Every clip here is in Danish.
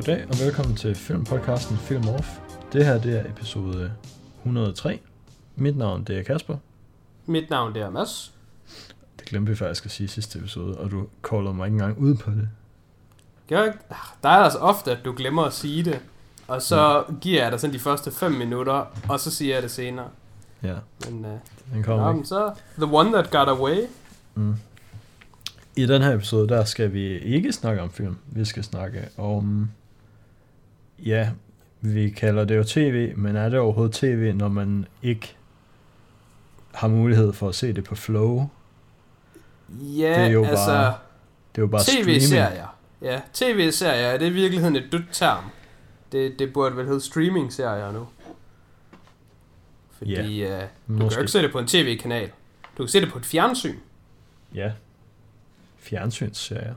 Goddag og velkommen til filmpodcasten Film Off. Det her det er episode 103. Mit navn det er Kasper. Mit navn det er Mads. Det glemte vi faktisk at sige i sidste episode, og du caller mig ikke engang ud på det. Gør ikke? Der er altså ofte, at du glemmer at sige det, og så mm. giver jeg dig sådan de første 5 minutter, og så siger jeg det senere. Ja, Men, uh, den kommer nå, ikke. så The One That Got Away. Mm. I den her episode, der skal vi ikke snakke om film. Vi skal snakke om... Ja, vi kalder det jo tv, men er det overhovedet tv, når man ikke har mulighed for at se det på Flow? Ja, Det er jo altså bare Det er jo bare tv-serier. Ja, tv-serier er det i virkeligheden et dødt term. Det, det burde vel hedde streaming-serier nu. Fordi uh, du kan Måske. jo ikke se det på en tv-kanal. Du kan se det på et fjernsyn. Ja. Fjernsynsserier.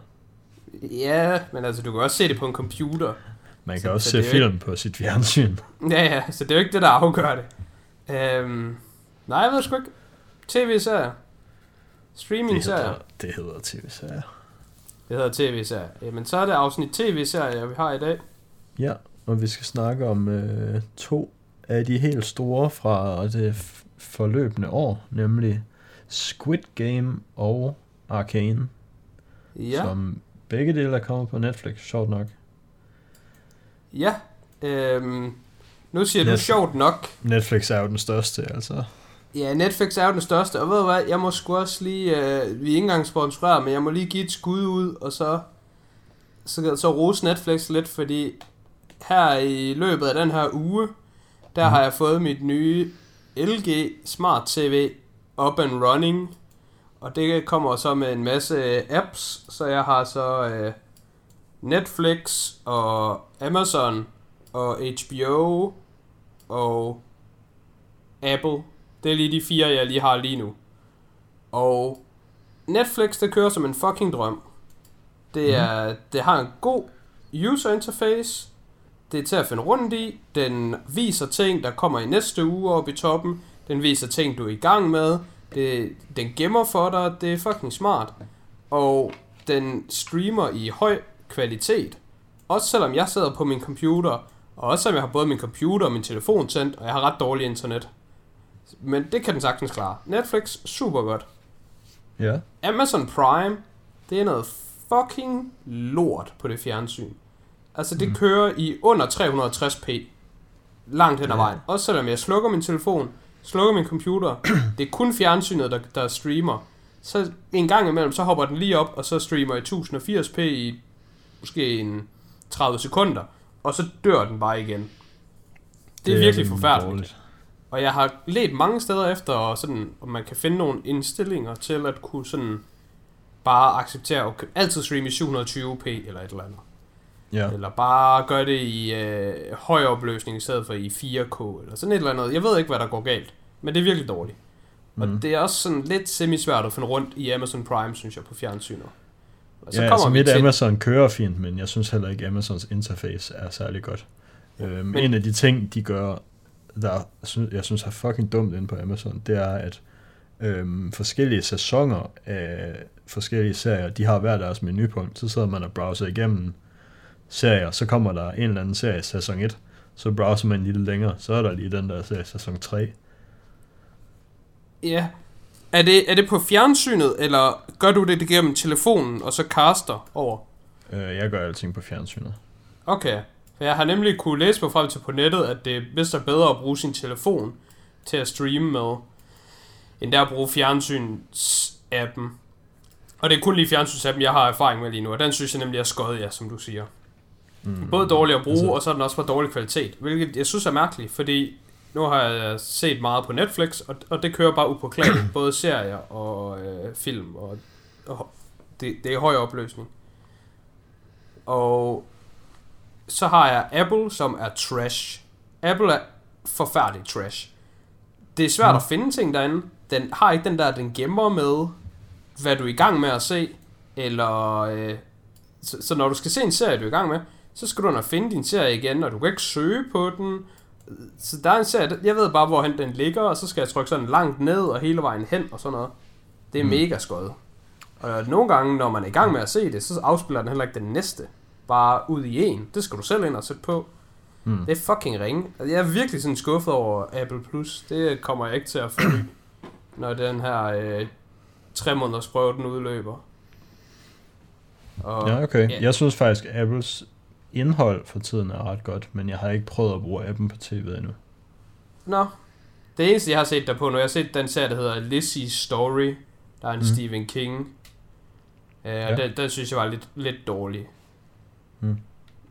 Ja, men altså du kan også se det på en computer. Man kan Så- også så se film på sit fjernsyn. Ja, ja, så det er jo ikke det, der afgør det. Øhm, nej, jeg ved sgu ikke. TV-serier. Det Streaming-serier. hedder, det hedder tv-serier. Det hedder tv-serier. Jamen, så er det afsnit tv-serier, vi har i dag. Ja, og vi skal snakke om øh, to af de helt store fra det forløbende år, nemlig Squid Game og Arcane, Ja, som begge dele er kommet på Netflix, sjovt nok. Ja. Øhm, nu siger du Næsten. sjovt nok. Netflix er jo den største, altså. Ja, Netflix er jo den største, og ved du hvad, jeg må sgu også lige, øh, vi er ikke engang sponsoreret, men jeg må lige give et skud ud, og så, så, så rose Netflix lidt, fordi her i løbet af den her uge, der har jeg fået mit nye LG Smart TV up and running, og det kommer så med en masse apps, så jeg har så øh, Netflix og Amazon og HBO og Apple. Det er lige de fire, jeg lige har lige nu. Og Netflix, det kører som en fucking drøm. Det, er, det har en god user interface. Det er til at finde rundt i. Den viser ting, der kommer i næste uge oppe i toppen. Den viser ting, du er i gang med. Det, den gemmer for dig. Det er fucking smart. Og den streamer i høj kvalitet. Også selvom jeg sidder på min computer. Og også selvom jeg har både min computer og min telefon tændt. Og jeg har ret dårlig internet. Men det kan den sagtens klare. Netflix, super godt. Ja. Amazon Prime, det er noget fucking lort på det fjernsyn. Altså, det mm. kører i under 360p. Langt hen ad Ja. vejen. Også selvom jeg slukker min telefon, slukker min computer. det er kun fjernsynet, der, der streamer. Så en gang imellem, så hopper den lige op, og så streamer i 1080p i måske en 30 sekunder. Og så dør den bare igen. Det er, virkelig rimelig forfærdeligt. dårligt. Og jeg har let mange steder efter, og sådan, om man kan finde nogle indstillinger til at kunne sådan bare acceptere, okay, altid streame i 720p eller et eller andet. Ja. Eller bare gøre det i øh, høj opløsning i stedet for i 4K eller sådan et eller andet. Jeg ved ikke, hvad der går galt, men det er virkelig dårligt. Og Mm. det er også sådan lidt semi-svært at finde rundt i Amazon Prime, synes jeg, på fjernsynet. Og Så ja, altså vi mit til- Amazon kører fint, men jeg synes heller ikke, Amazons interface er særlig godt. Øhm, Men- en af de ting, de gør, der jeg synes er fucking dumt inde på Amazon, det er, at øhm, forskellige sæsoner af forskellige serier, de har hver deres menupunkt. Så sidder man og browser igennem serier, så kommer der en eller anden serie i sæson 1, så browser man lidt længere, så er der lige den der serie sæson 3. Ja. Er det, er det på fjernsynet, eller gør du det igennem telefonen, og så caster over? Øh, jeg gør alting på fjernsynet. Okay. For jeg har nemlig kunne læse mig frem til på nettet, at det vist er bedre at bruge sin telefon til at streame med, end der at bruge fjernsynsappen. Og det er kun lige fjernsynsappen, jeg har erfaring med lige nu, og den synes jeg nemlig er skød, ja, som du siger. Mm. Både dårlig at bruge, altså, og så er den også for dårlig kvalitet, hvilket jeg synes er mærkeligt, fordi nu har jeg set meget på Netflix, og, og det kører bare upåklageligt, både serier og øh, film, og, og det, det er høj opløsning. Og så har jeg Apple, som er trash. Apple er forfærdelig trash. Det er svært Mm. at finde ting derinde. Den har ikke den der, den gemmer med, hvad du er i gang med at se, eller... Øh, så, så når du skal se en serie, du er i gang med, så skal du og finde din serie igen, og du kan ikke søge på den. Så der er en serie, jeg ved bare, hvorhen den ligger, og så skal jeg trykke sådan langt ned og hele vejen hen og sådan noget. Det er Mm. mega skødt. Og nogle gange, når man er i gang med at se det, så afspiller den heller ikke den næste. bare ud i en. Det skal du selv ind og sætte på. Mm. Det er fucking ringe. Altså, jeg er virkelig sådan skuffet over Apple Plus. Det kommer jeg ikke til at følge, når den her øh, tre måneders prøve, den udløber. Og, Ja, okay. ja. Jeg synes faktisk, Apples indhold for tiden er ret godt, men jeg har ikke prøvet at bruge appen på tv endnu. Nå. Det eneste, jeg har set der på nu, jeg har set den serie, der hedder Lizzie's Story. Der er en Mm. Stephen King. Uh, Ja. ja. den, den synes jeg var lidt, lidt dårlig. Mm.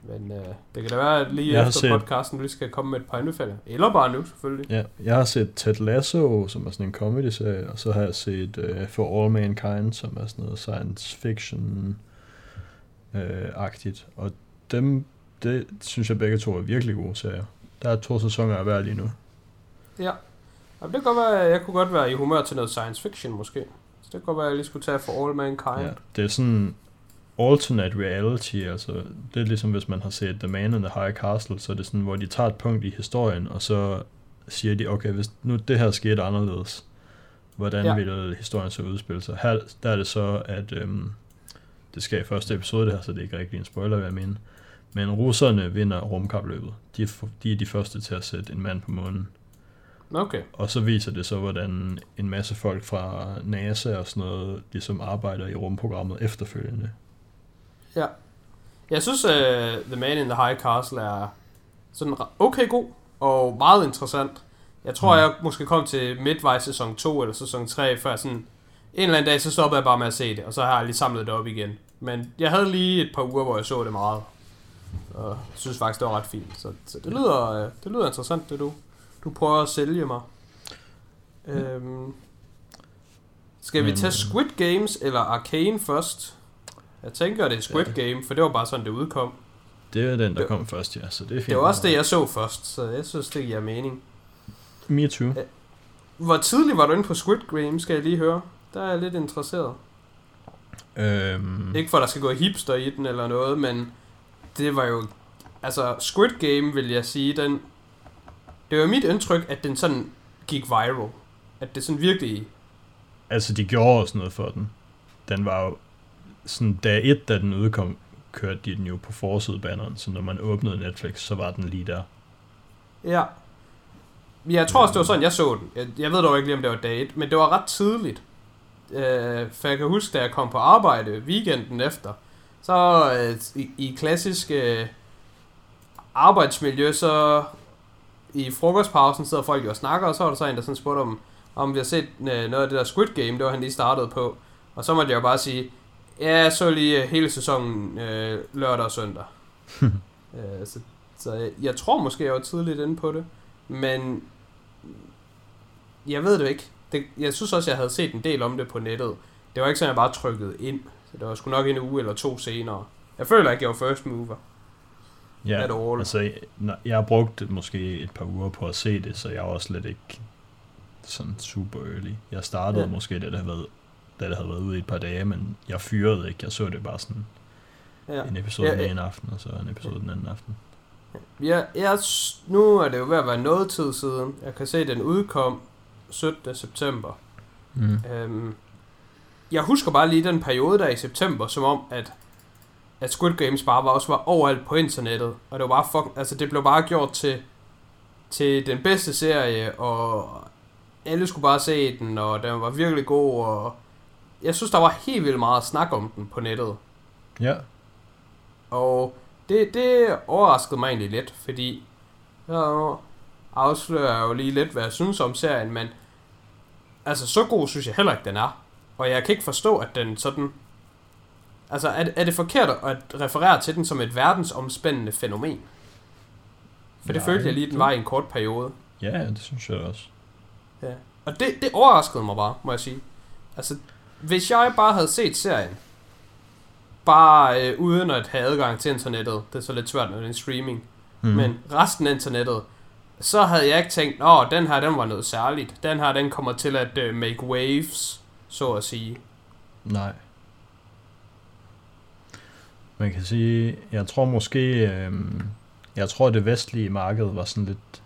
Men uh, det kan da være, at lige Jeg efter set- podcasten, vi skal komme med et par anbefalinger. Eller bare nu, selvfølgelig. Ja, jeg har set Ted Lasso, som er sådan en comedy-serie, og så har jeg set uh, For All Mankind, som er sådan noget science fiction uh, agtigt Og dem, det synes jeg begge to er virkelig gode serier. Der er to sæsoner af hver lige nu. Ja. Jamen, det kan godt være, jeg kunne godt være i humør til noget science fiction, måske. Så det kan godt være, jeg lige skulle tage For All Mankind. Ja, det er sådan alternate reality, altså det er ligesom hvis man har set The Man in the High Castle, så er det sådan, hvor de tager et punkt i historien, og så siger de, okay, hvis nu det her skete anderledes, hvordan ja. Ja. vil historien så udspille sig? Her der er det så, at øhm, det sker i første episode det her, så det er ikke rigtig en spoiler, hvad jeg mener. Men russerne vinder rumkapløbet. De er, de er de første til at sætte en mand på månen. Okay. Og så viser det så, hvordan en masse folk fra NASA og sådan noget, ligesom arbejder i rumprogrammet efterfølgende. Ja. Jeg synes, uh, The Man in the High Castle er sådan okay god og meget interessant. Jeg tror, mm. jeg måske kom til midtvejs sæson 2 eller sæson 3, før sådan en eller anden dag, så stoppede jeg bare med at se det, og så har jeg lige samlet det op igen. Men jeg havde lige et par uger, hvor jeg så det meget. Og synes faktisk, det var ret fint. Så, så det, lyder, øh, det lyder interessant, det du, du prøver at sælge mig. Øhm, skal vi tage øh, Squid Games eller Arcane først? Jeg tænker, det er Squid Ja. Game, for det var bare sådan, det udkom. Det er den, der Det- kom først, ja, så det er fint. Det var også det, jeg så først, så jeg synes, det giver mening. Me too. Hvor tidligt var du inde på Squid Game, skal jeg lige høre? Der er jeg lidt interesseret. Øhm, Ikke for, at der skal gå hipster i den eller noget, men det var jo... Altså, Squid Game, vil jeg sige, den... Det var mit indtryk, at den sådan gik viral. At det sådan virkelig... altså, de gjorde også noget for den. Den var jo sådan, dag et, da den udkom, kørte de den jo på forsidebanneren, så når man åbnede Netflix, så var den lige der. Ja. Jeg tror også, det var sådan, jeg så den. Jeg, jeg ved dog ikke lige, om det var dag 1, men det var ret tidligt. Øh, for jeg kan huske, da jeg kom på arbejde weekenden efter, så øh, i, i klassisk øh, arbejdsmiljø, så i frokostpausen sidder folk jo og snakker, og så var der så en, der sådan spurgte om, om vi har set øh, noget af det der Squid Game, det var han lige startet på. Og så måtte jeg jo bare sige, ja, jeg så lige øh, hele sæsonen øh, lørdag og søndag. øh, så så jeg, jeg tror måske, jeg var tidligt inde på det. Men jeg ved det ikke. Det, jeg synes også, jeg havde set en del om det på nettet. Det var ikke sådan, jeg bare trykkede ind. Så det var sgu nok en uge eller to senere. Jeg føler ikke, jeg var first mover. Ja, all. altså, jeg, jeg har brugt måske et par uger på at se det, så jeg var også slet ikke sådan super early. Jeg startede ja. Ja. måske, da det, havde været, da det havde været ude i et par dage, men jeg fyrede ikke. Jeg så det bare sådan Ja. en episode Ja, den ja. ene aften, og så en episode den anden aften. Jeg, jeg, nu er det jo ved at være noget tid siden. Jeg kan se, at den udkom 17. september. Mm. Øhm, jeg husker bare lige den periode der i september, som om, at, at Squid Games bare var, også var overalt på internettet. Og det var bare fuck, altså det blev bare gjort til, til den bedste serie, og alle skulle bare se den, og den var virkelig god, og jeg synes, der var helt vildt meget snak om den på nettet. Ja, Og det, det overraskede mig egentlig lidt, fordi så afslører jeg jo lige lidt, hvad jeg synes om serien, men altså så god synes jeg heller ikke, den er. Og jeg kan ikke forstå, at den sådan... Altså, er, det- er det forkert at referere til den som et verdensomspændende fænomen? For det Nej, følte jeg lige, den det- var i en kort periode. ja, det synes jeg også. Ja. Og det, det overraskede mig bare, må jeg sige. Altså, hvis jeg bare havde set serien, bare øh, uden at have adgang til internettet, det er så lidt svært med en streaming, Mm. mm. men resten af internettet, så havde jeg ikke tænkt, åh, den her, den var noget særligt. Den her, den kommer til at øh, make waves, så at sige. Nej. Man kan sige, jeg tror måske, øh, jeg tror det vestlige marked var sådan lidt,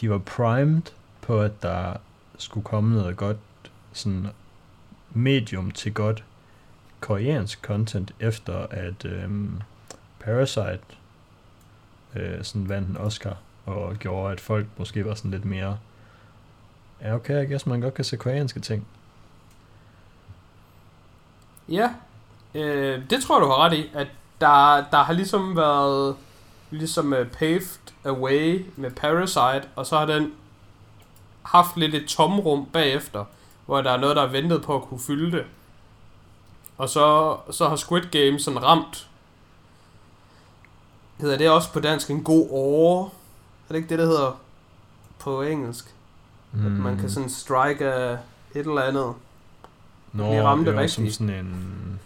de var primed på, at der skulle komme noget godt, sådan medium til godt koreansk content, efter at øh, Parasite øh, sådan vandt en Oscar, og gjorde, at folk måske var sådan lidt mere, ja okay, jeg guess man godt kan se koreanske ting. Ja, øh, det tror jeg, du har ret i, at der, der har ligesom været ligesom uh, paved away med Parasite, og så har den haft lidt et tomrum bagefter, hvor der er noget, der er ventet på at kunne fylde det. Og så, så har Squid Game sådan ramt, hedder det også på dansk, en god år. Er det ikke det, der hedder på engelsk? Mm. At man kan sådan strike af et eller andet. Nå, lige ramme det det også som rigtigt. sådan en...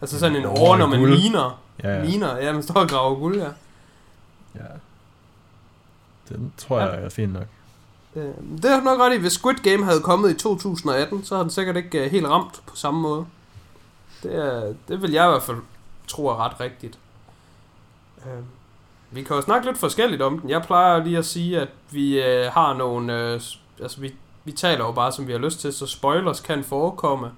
Altså sådan en En år, når man guld. miner. Ja, ja. Miner, ja, man står og graver guld, ja. ja. Den tror jeg er fin nok. Øh, Det er nok ret i. Hvis Squid Game havde kommet i 2018, så havde den sikkert ikke øh, helt ramt på samme måde. Det, er, det vil jeg i hvert fald tro er ret rigtigt. Øh, Vi kan jo snakke lidt forskelligt om den. Jeg plejer lige at sige, at vi har nogle... Altså, vi, vi taler jo bare, som vi har lyst til, så spoilers kan forekomme.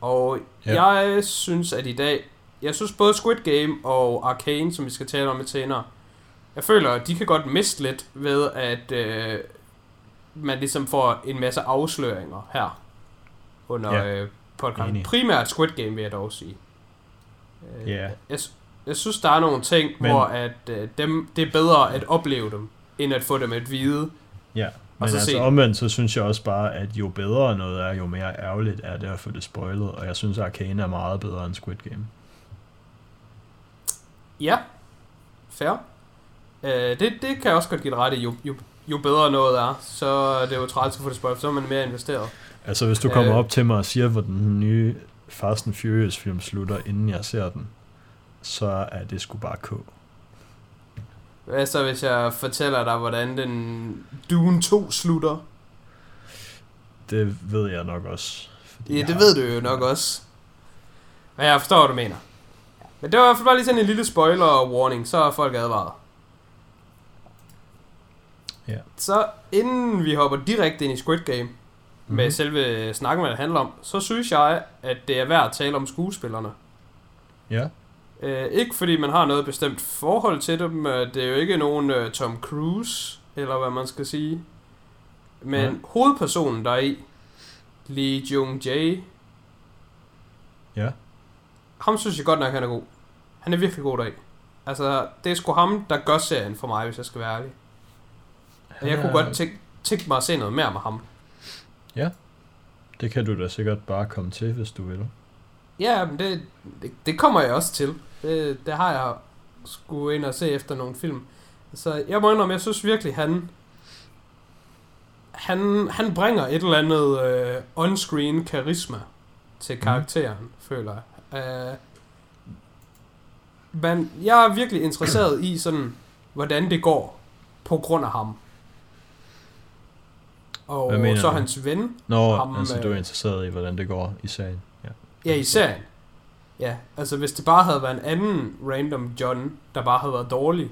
Og Ja. jeg synes, at i dag... Jeg synes både Squid Game og Arcane, som vi skal tale om lidt senere, jeg føler, at de kan godt miste lidt ved, at øh, man ligesom får en masse afsløringer her under Ja, øh, podcasten. enig. Primært Squid Game, vil jeg dog sige. Øh, Ja. jeg, jeg synes, der er nogle ting, Men, hvor at, øh, dem, det er bedre at opleve dem, end at få dem at vide. Ja, men så altså se- omvendt, så synes jeg også bare, at jo bedre noget er, jo mere ærgerligt er det at få det spoilet, og jeg synes, at Arcane er meget bedre end Squid Game. Ja, fair. Øh, det, det kan jeg også godt give dig ret i. Jo, jo, jo bedre noget er, så er det jo træls at få det spoilet, så er man mere investeret. Altså, hvis du kommer Øh. op til mig og siger, hvor den nye Fast and Furious film slutter, inden jeg ser den, så er det sgu bare K. Hvad så, hvis jeg fortæller dig, hvordan den Dune 2 slutter? Det ved jeg nok også. Ja, det har- ved du jo nok også. Men jeg forstår, hvad du mener. Men det var bare lige sådan en lille spoiler warning, så er folk advaret. Ja. Så inden vi hopper direkte ind i Squid Game, mm-hmm. med selve snakken, hvad det handler om, så synes jeg, at det er værd at tale om skuespillerne. Ja, Øh, ikke fordi man har noget bestemt forhold til dem. øh, Det er jo ikke nogen øh, Tom Cruise, eller hvad man skal sige. Men. Nej. hovedpersonen der er i, Lee Jung Jae, ja. ham synes jeg godt nok, han er god. Han er virkelig god deri. Altså, det er sgu ham, der gør serien for mig, hvis jeg skal være ærlig. Og jeg kunne godt tænke, tænke mig at se noget mere med ham. Det kan du da sikkert bare komme til, hvis du vil. Ja, men det, det, det kommer jeg også til. Det, det har jeg skulle ind og se efter nogle film. Så jeg må indrømme, jeg synes virkelig, han... Han, han bringer et eller andet øh, on-screen karisma til karakteren, mm. føler jeg. Uh, men jeg er virkelig interesseret i sådan, hvordan det går på grund af ham. Og så du? hans ven, Nå, Ham, altså du er øh, interesseret i, hvordan det går i sagen. Ja. I serien. Ja, altså hvis det bare havde været en anden random John, der bare havde været dårlig,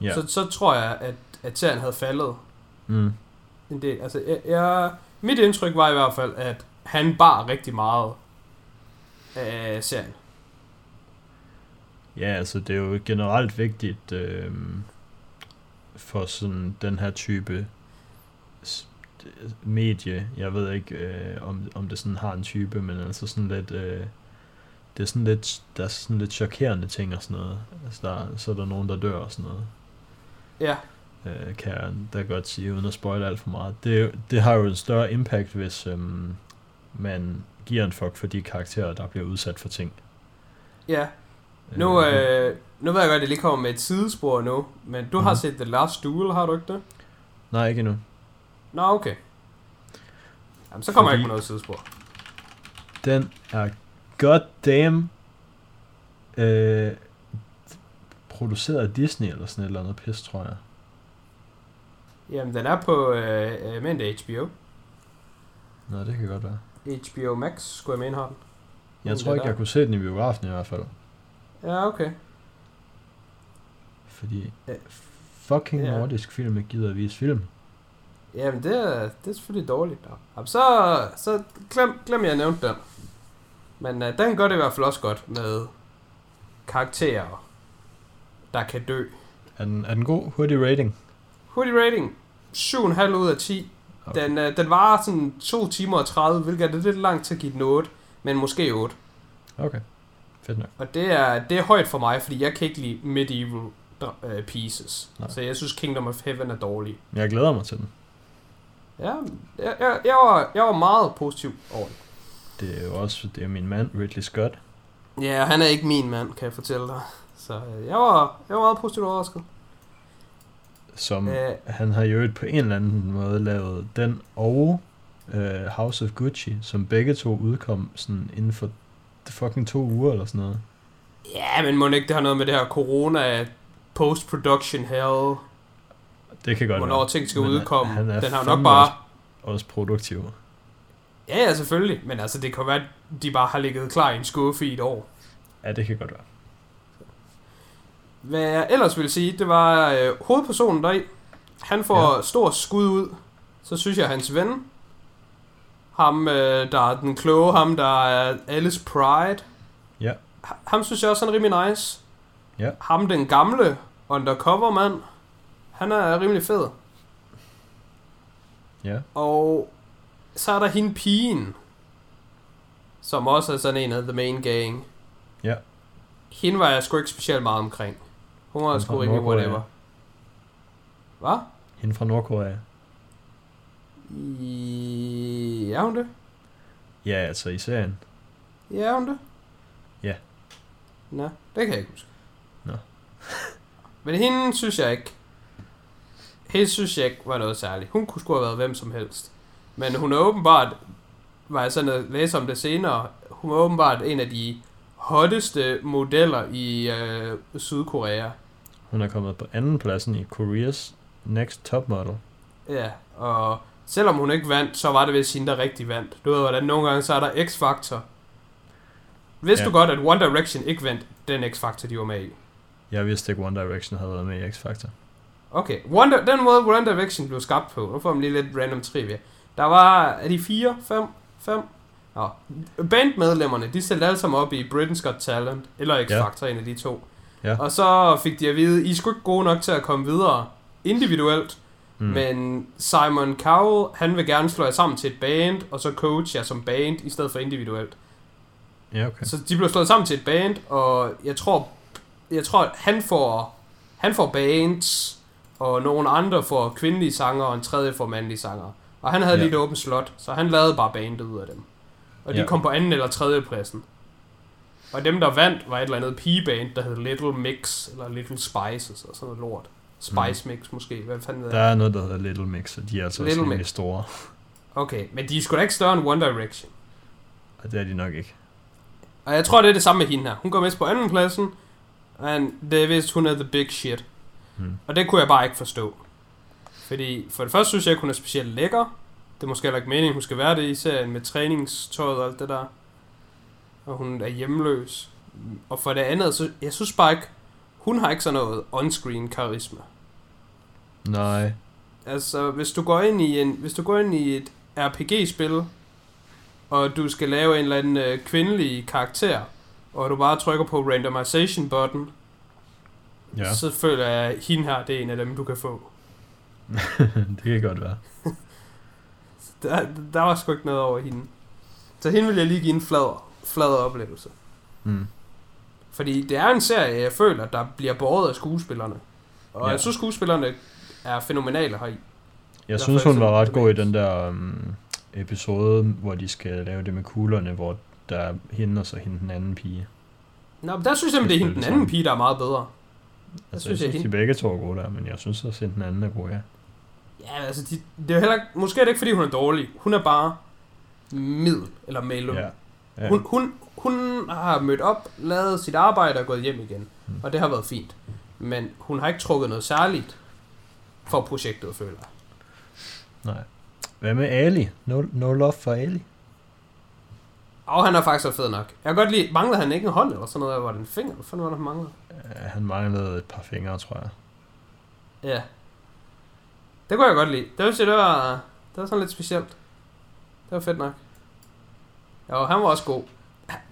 ja. så, så tror jeg, at, at serien havde faldet Mm. en del. Altså, jeg, jeg, mit indtryk var i hvert fald, at han bar rigtig meget af serien. Ja, altså det er jo generelt vigtigt øh, for sådan den her type medie. Jeg ved ikke, øh, om, om det sådan har en type, men altså sådan lidt... Øh, det er sådan lidt, der er sådan lidt chokerende ting og sådan noget. Altså der, så er der nogen, der dør og sådan noget. Ja, øh, kan jeg da godt sige, uden at spoile alt for meget. Det, det har jo en større impact, hvis øhm, man giver en fuck for de karakterer, der bliver udsat for ting. ja. Nu, øh, nu ved jeg godt, at det lige kommer med et sidespor nu, men du mm. har Mhm. set The Last Duel, har du ikke det? Nej, ikke endnu. Nå, okay. Jamen, så kommer Fordi- jeg ikke på noget sidespor. Den er goddamn øh, produceret af Disney eller sådan et eller andet pis, tror jeg. Jamen, den er på, øh, øh, men det er HBO. Nå, det kan godt være. HBO Max, skulle jeg mene, har den. Jeg Men tror ikke, der- jeg kunne se den i biografen i hvert fald. Ja, okay. Fordi fucking Ja. nordisk film gider at vise film. Jamen, det er, det er selvfølgelig dårligt. Jamen, så, så glem, glem, jeg nævnte den. Men uh, den gør det i hvert fald også godt med karakterer der kan dø. Er den, er den god? Hurtig rating? Hurtig rating, 7,5 ud af 10. Okay. Den, øh, den varer sådan 2 timer og 30, hvilket er lidt langt til at give den 8, men måske 8. Okay. Fedt nok. Og det er, det er højt for mig, fordi jeg kan ikke lide medieval uh, pieces. Nej. Så jeg synes Kingdom of Heaven er dårlig. Jeg glæder mig til den. Ja, jeg, jeg, jeg, var, jeg var meget positiv over det. Det er jo også det er min mand, Ridley Scott. Ja, han er ikke min mand, kan jeg fortælle dig. Så øh, jeg var, jeg var meget positivt overrasket. Som Øh. han har jo på en eller anden måde lavet den og øh, House of Gucci, som begge to udkom sådan inden for fucking to uger eller sådan noget. Ja, men må ikke det har noget med det her corona post-production hell, Det kan godt hvornår være. ting skal Men udkomme. han er Den har nok bare... Også produktiv. Ja, ja, selvfølgelig. Men altså, det kan være, at de bare har ligget klar i en skuffe i et år. Ja, det kan godt være. Hvad jeg ellers vil sige, det var øh, hovedpersonen deri. Han får ja. Stor skud ud. Så synes jeg, hans ven, ham øh, der er den kloge, ham der er Alice Pride, Ja. ha- ham synes jeg også er rimelig nice. Ja. Ham den gamle undercover mand, han er rimelig fed. Ja. Og så er der hende pigen, som også er sådan en af the main gang. Ja. Hende var jeg sgu ikke specielt meget omkring. Hun var sgu rimelig Nordkorea. whatever. Hvad? Hende fra Nordkorea. I... Er hun det? Ja, altså i serien. Ja, er hun det? Ja. Nå, det kan jeg ikke huske. Nå. Men hende synes jeg ikke. Ikke var noget særligt. Hun kunne sgu have været hvem som helst. Men hun er åbenbart, var jeg sådan at læse om det senere, hun er åbenbart en af de hotteste modeller i øh, Sydkorea. Hun er kommet på anden pladsen i Koreas Next Top Model. Ja, og selvom hun ikke vandt, så var det vist hende, der rigtig vandt. Du ved, hvordan nogle gange så er der X-Factor. Vidste Ja. du godt, at One Direction ikke vandt den X-Factor, de var med i? Jeg vidste ikke, One Direction havde været med i X-Factor. Okay, Di- den måde One Direction blev skabt på, nu får man lige lidt random trivia. Der var, er de fire, fem, fem? Nå, bandmedlemmerne, de stillede alle sammen op i Britain's Got Talent, eller X-Factor, ja. en af de to. Ja. Og så fik de at vide, I sgu ikke gode nok til at komme videre individuelt, Mm. men Simon Cowell, han vil gerne slå jer sammen til et band, og så coach jer som band, i stedet for individuelt. Ja, okay. Så de blev slået sammen til et band, og jeg tror, jeg tror at han får, han får bands, og nogle andre får kvindelige sanger, og en tredje får mandlige sanger. Og han havde Ja. et åbent slot, så han lavede bare bandet ud af dem. Og de Ja. kom på anden eller tredje pladsen. Og dem, der vandt, var et eller andet pigeband, der hed Little Mix, eller Little Spices, eller sådan noget lort. Spice Mix måske, hvad fanden ved Der jeg. er noget, der hedder Little Mix, og de er altså også Little rimelig Mix. store. Okay, men de er sgu da ikke større end One Direction. Og det er de nok ikke. Og jeg tror, det er det samme med hende her. Hun går vist på anden pladsen, og det er vist, hun er the big shit. Hmm. Og det kunne jeg bare ikke forstå. Fordi for det første synes jeg ikke, hun er specielt lækker. Det er måske heller ikke meningen, hun skal være det i serien med træningstøjet og alt det der. Og hun er hjemløs. Og for det andet, så jeg synes bare ikke, hun har ikke sådan noget on-screen karisma. Nej. Altså, hvis du går ind i en, hvis du går ind i et RPG-spil, og du skal lave en eller anden øh, kvindelig karakter, og du bare trykker på randomization button, Ja, så føler jeg, at hende her, det er en af dem, du kan få. det kan godt være. Der, der var sgu ikke noget over hende. Så hende vil jeg lige give en flad, flad oplevelse. Mm. Fordi det er en serie, jeg føler, der bliver båret af skuespillerne. Og Ja. jeg synes, skuespillerne er fænomenale heri. Jeg synes, hun var ret god i den der um, episode, hvor de skal lave det med kuglerne, hvor der er hende og så hende den anden pige. Nå, men der synes jeg, det er hende, den anden pige, der er meget bedre. Altså, synes jeg jeg, synes, de begge to er gode der, men jeg synes også, at den anden er god, ja. Ja, altså, de, det er jo heller måske er det ikke, fordi hun er dårlig. Hun er bare middel, eller mellem. Ja. ja. Hun, hun, hun har mødt op, lavet sit arbejde og gået hjem igen. Mm. Og det har været fint. Men hun har ikke trukket noget særligt for projektet, føler jeg. Nej. Hvad med Ali? No, no love for Ali? Og han er faktisk også fed nok. Jeg kan godt lide, manglede han ikke en hånd eller sådan noget? Var det en finger? Hvad fanden var det, han manglede? Ja, han manglede et par fingre, tror jeg. Ja. Det kunne jeg godt lide. Det sige, det var, det var sådan lidt specielt. Det var fedt nok. Jo, han var også god.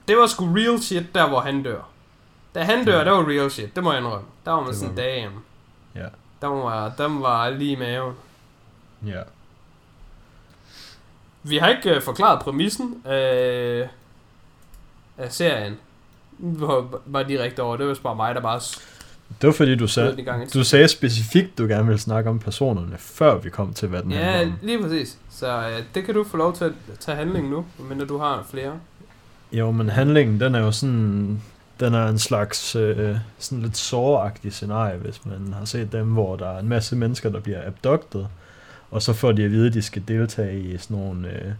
Det var sgu real shit, der hvor han dør. Da han dør, det var real shit, det må jeg indrømme. Der var man Det sådan, var- damn. Ja. Der var, dem var lige i maven. Ja. Vi har ikke uh, forklaret præmissen af, af serien. Hvor var direkte over. Det var bare mig, der bare Det var fordi, du sagde, du sagde specifikt, du gerne ville snakke om personerne, før vi kom til, hvad den Ja, om. lige præcis. Så uh, det kan du få lov til at tage handling nu, medmindre du har flere. Jo, men handlingen, den er jo sådan... Den er en slags øh, sådan lidt såragtig scenarie, hvis man har set dem, hvor der er en masse mennesker, der bliver abducted, og så får de at vide, at de skal deltage i sådan nogle øh,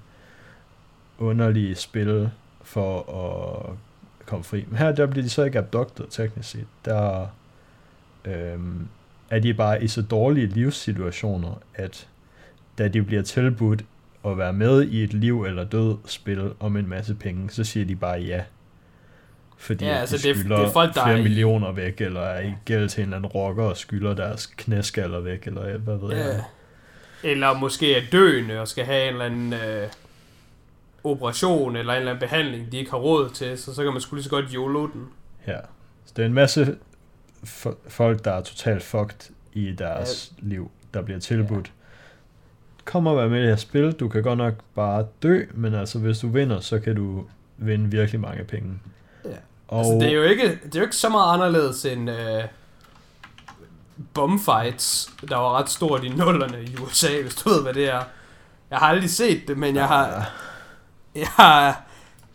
underlige spil for at komme fri. Men her der bliver de så ikke abducted, teknisk set. Der øh, er de bare i så dårlige livssituationer, at da de bliver tilbudt at være med i et liv eller død spil om en masse penge, så siger de bare ja. Fordi Ja, ja, altså, det de er- skylder det er folk, der flere er millioner væk, eller er i gæld til en eller anden rocker og skylder deres knæskaller væk, eller hvad ved jeg. Eller måske er døende og skal have en eller anden øh, operation eller en eller anden behandling, de ikke har råd til, så så kan man sgu lige så godt YOLO den. Ja. Så det er en masse f- folk, der er totalt fucked i deres ja. liv, der bliver tilbudt. Ja. Kom og vær med i det her spil. Du kan godt nok bare dø, men altså hvis du vinder, så kan du vinde virkelig mange penge. Ja. Og Altså, det er jo ikke, det er jo ikke så meget anderledes end øh, bombfights, der var ret stort i nullerne i USA, hvis du ved, hvad det er. Jeg har aldrig set det, men jeg har, jeg har,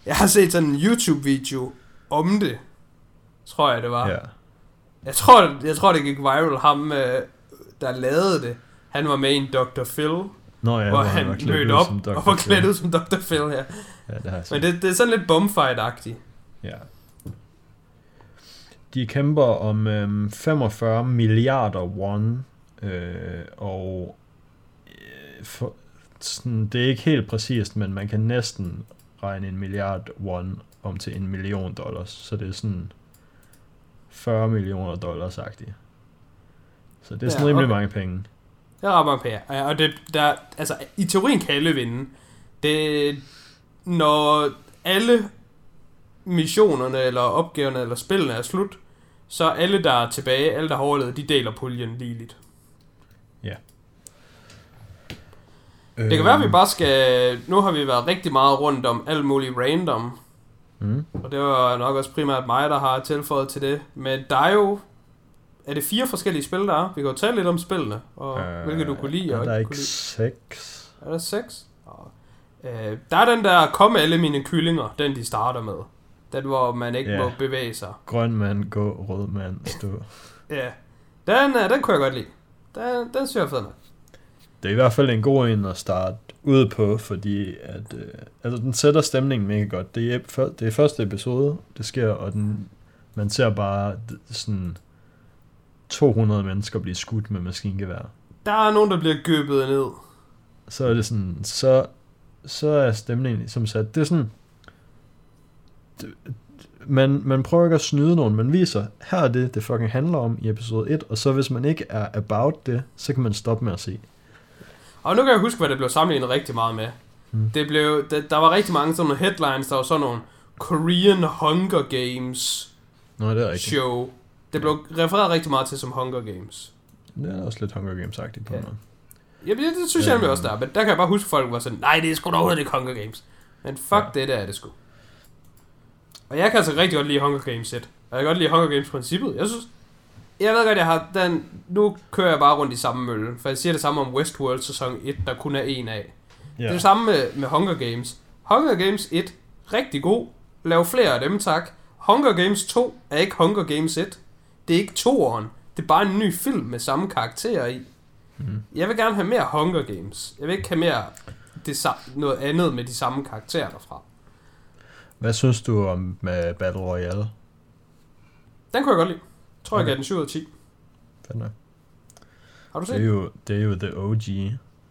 jeg har set sådan en YouTube-video om det, tror jeg det var. Ja. Jeg tror, jeg tror det gik viral, ham øh, der lavede det. Han var med i en Dr. Phil, Nå ja, hvor han klædt mødte op og var klædt ud som Dr. Phil, ja. Ja, det har jeg Men det, det er sådan lidt bombfight-agtigt. Ja. De kæmper om øhm, 45 milliarder won, øh, og øh, for, sådan, det er ikke helt præcist, men man kan næsten regne en milliard won om til en million dollars, så det er sådan 40 millioner dollars agtigt. Så det er sådan Ja, ja, rimelig okay. mange penge. Det rammer på ja. Og det, der, altså, i teorien kan alle vinde. Det, når alle missionerne, eller opgaverne, eller spillene er slut, så er alle, der er tilbage, alle, der har overlevet, de deler puljen ligeligt. Det kan være, at vi bare skal... Nu har vi været rigtig meget rundt om alt muligt random, Mm. og det var nok også primært mig, der har tilføjet til det. Men der er jo... Er det fire forskellige spil, der er? Vi kan jo tale lidt om spillene, og øh, hvilke du kunne lide og er der ikke seks? Er der seks? Øh, der er den der, kom alle mine kyllinger, den de starter med. Den, hvor man ikke Ja. må bevæge sig. Grøn mand, gå, rød mand, stå. Ja. Den, øh, den kunne jeg godt lide. Den, den synes jeg er fed nok. Det er i hvert fald en god en at starte ud på, fordi at, øh, altså, den sætter stemningen mega godt. Det er, det er første episode, det sker, og den, man ser bare sådan 200 mennesker blive skudt med maskingevær. Der er nogen, der bliver gøbet ned. Så er det sådan, så, så er stemningen ligesom sat. Det er sådan, det, man, man prøver ikke at snyde nogen, man viser, her er det, det fucking handler om i episode 1, og så hvis man ikke er about det, så kan man stoppe med at se. Og nu kan jeg huske, hvad det blev sammenlignet rigtig meget med. Hmm. Det blev, der, der var rigtig mange sådan nogle headlines, der var sådan nogle Korean Hunger Games Nå, det er rigtigt. show. Det blev refereret rigtig meget til som Hunger Games. Det er også lidt Hunger Games-agtigt på Ja. ja. noget. Jamen, det, det synes jeg Øhm. nemlig også der er. Men der kan jeg bare huske, at folk var sådan, nej, det er sgu da overhovedet ikke Hunger Games. Men fuck ja. Ja. det, der er det sgu. Og jeg kan altså rigtig godt lide Hunger Games set. Og jeg kan godt lide Hunger Games princippet. Jeg synes, jeg ved godt, jeg har den, nu kører jeg bare rundt i samme mølle. For jeg siger det samme om Westworld sæson 1, der kun er en af. Ja. Det er det samme med, med Hunger Games. Hunger Games 1, rigtig god. Lav flere af dem, tak. Hunger Games 2 er ikke Hunger Games 1. Det er ikke toeren. Det er bare en ny film med samme karakterer i. Mm. Jeg vil gerne have mere Hunger Games. Jeg vil ikke have mere det, noget andet med de samme karakterer derfra. Hvad synes du om med Battle Royale? Den kunne jeg godt lide. Tror, jeg Okay. gav den 7 ud af 10. Fedt nok. Har du Det er, set? jo, det er jo the OG.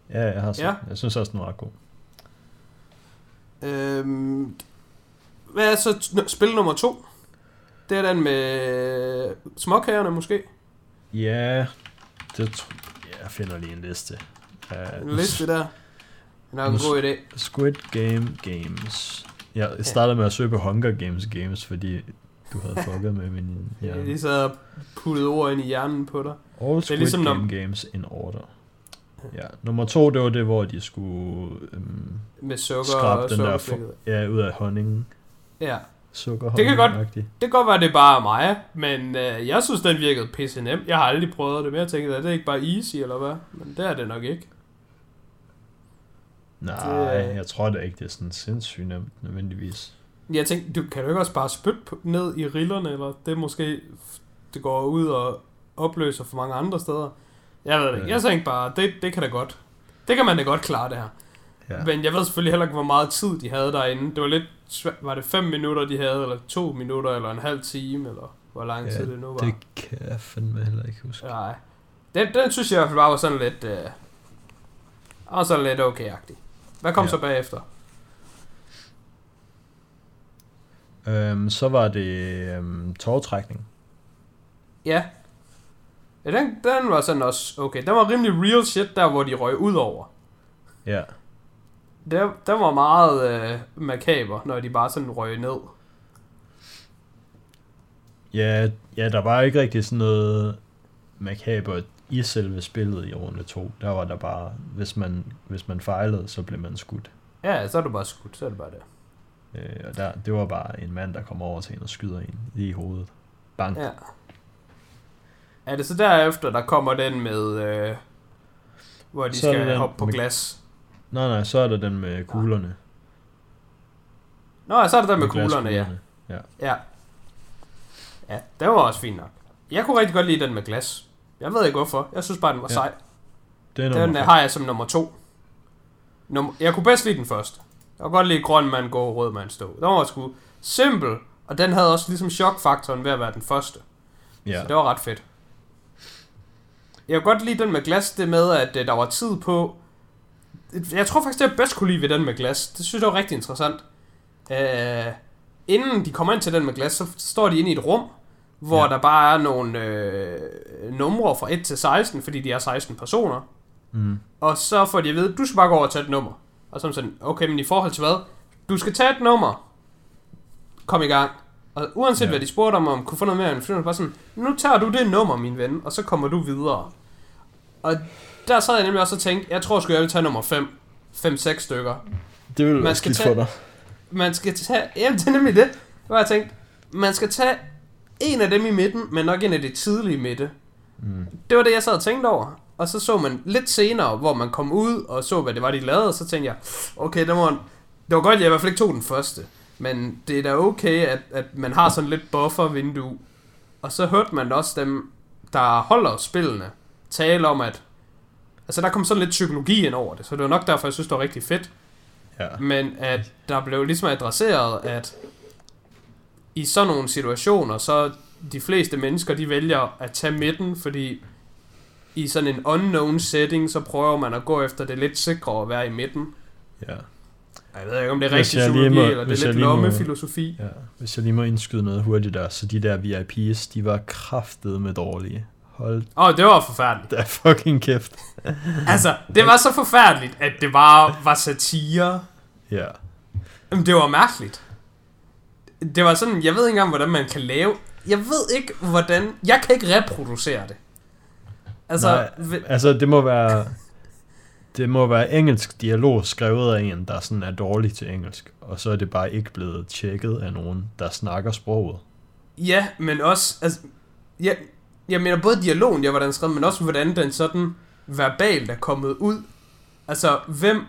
Ja, jeg har set. Ja. Ja. Jeg synes også, den var ret god. Øhm, hvad er så spil nummer 2? Det er den med småkagerne måske. Ja, det tr- jeg finder lige en liste. En Uh, liste der. Det er en god idé. Squid Game Games. Jeg startede med at søge på Hunger Games Games, fordi du havde fucket med min hjerne. De sad og puttede ord ind i hjernen på dig. All er Squid ligesom, når- Game Games in order. Ja, nummer to, det var det, hvor de skulle øhm, Med sukker skrabe og den der sukkerslikket. ja, ud af honningen. Ja. Sukker Det kan godt-. Det kan godt være, det er bare mig, men øh, jeg synes, den virkede pisse nem. Jeg har aldrig prøvet det, men jeg tænkte, er det ikke bare easy, eller hvad? Men det er det nok ikke. Nej, Det- jeg tror da ikke, det er sådan sindssygt nemt, nødvendigvis. Jeg tænkte, du kan du ikke også bare spytte på- ned i rillerne, eller det måske, det går ud og opløser for mange andre steder. Jeg ved det ikke. Ja. Jeg tænkte bare, det, det kan da godt. Det kan man da godt klare, det her. Ja. Men jeg ved selvfølgelig heller ikke, hvor meget tid de havde derinde. Det var lidt svært. Var det 5 minutter, de havde, eller 2 minutter, eller en halv time, eller hvor lang Ja, tid det nu var? Det kan jeg fandme heller ikke huske. Nej. Den, den synes jeg i hvert fald bare var sådan lidt... Øh, var sådan lidt okay-agtig. Hvad kom ja. så bagefter? Øhm, så var det øhm, tårtrækning. Ja. Ja, den, den var sådan også okay. Den var rimelig real shit, der hvor de røg ud over. Ja. Den, den var meget øh, makaber, når de bare sådan røg ned. Ja, ja, der var ikke rigtig sådan noget makabert i selve spillet i runde 2. Der var der bare, hvis man, hvis man fejlede, så blev man skudt. Ja, så er du bare skudt, så er det bare det. Øh, og der, det var bare en mand, der kom over til en og skyder en lige i hovedet. Bang. Ja. Er det så derefter, der kommer den med, øh, hvor de Så skal den hoppe på med- glas? Nej, nej, så er der den med kuglerne. Nå, ja, så er der med kuglerne, ja. glaskuglerne. Ja. Ja, det var også fint nok. Jeg kunne rigtig godt lide den med glas. Jeg ved ikke hvorfor. Jeg synes bare, den var Ja, ja. sej. Det er Den øh, fem. har jeg som nummer to. Nummer, jeg kunne bedst lide den første. Jeg kunne godt lide grøn mand gå, rød mand stå. Den var sgu simpel, og den havde også ligesom chokfaktoren ved at være den første. Ja. Så det var ret fedt. Jeg kunne godt lide den med glas, det med, at øh, der var tid på... Jeg tror faktisk, det jeg bedst kunne lide ved den med glas. Det synes jeg var rigtig interessant. Øh, inden de kommer ind til den med glas, så står de inde i et rum, hvor ja. der bare er nogle øh, numre fra 1 til 16, fordi de er 16 personer. Mm. Og så får de at vide, du skal bare gå over og tage et nummer. Og så sådan, okay, men i forhold til hvad? Du skal tage et nummer. Kom i gang. Og uanset Ja. hvad de spurgte om, om kunne få noget mere information, bare sådan, nu tager du det nummer, min ven, og så kommer du videre. Og der sad jeg nemlig også og tænkte, jeg tror sgu, jeg vil tage nummer 5. 5-6 stykker. Det vil Man skal tage- for dig. Man skal tage, jamen det er nemlig det, hvor jeg tænkte, man skal tage en af dem i midten, men nok en af de tidlige midte. Mm. Det var det, jeg sad og tænkte over. Og så så man lidt senere, hvor man kom ud og så, hvad det var, de lavede, og så tænkte jeg, okay, det var, det var godt, at jeg i hvert fald ikke tog den første. Men det er da okay, at, at man har sådan lidt buffer-vindue. Og så hørte man også dem, der holder spillene, tale om, at altså der kom sådan lidt psykologi ind over det, så det var nok derfor, jeg synes, det var rigtig fedt. Ja. Men at der blev ligesom adresseret, at i sådan nogle situationer, så de fleste mennesker, de vælger at tage midten, fordi i sådan en unknown setting, så prøver man at gå efter det lidt sikre at være i midten. ja. Jeg ved ikke, om det er rigtig psykologi, må- eller det er lidt lommefilosofi. Ja, hvis jeg lige må indskyde noget hurtigt der, så de der VIP's, de var kraftede med dårlige. Hold Åh, oh, det var forfærdeligt. da fucking kæft. Altså, det var så forfærdeligt, at det bare var satire. Ja. Jamen, det var mærkeligt. Det var sådan, jeg ved ikke engang, hvordan man kan lave... Jeg ved ikke, hvordan... Jeg kan ikke reproducere det. Altså, Nej, ved- Altså, det må være... Det må være engelsk dialog skrevet af en, der sådan er dårlig til engelsk. Og så er det bare ikke blevet tjekket af nogen, der snakker sproget. ja, men også... Altså, jeg, jeg mener både dialogen, jeg var den skrevet, men også hvordan den sådan verbalt er kommet ud. Altså, hvem...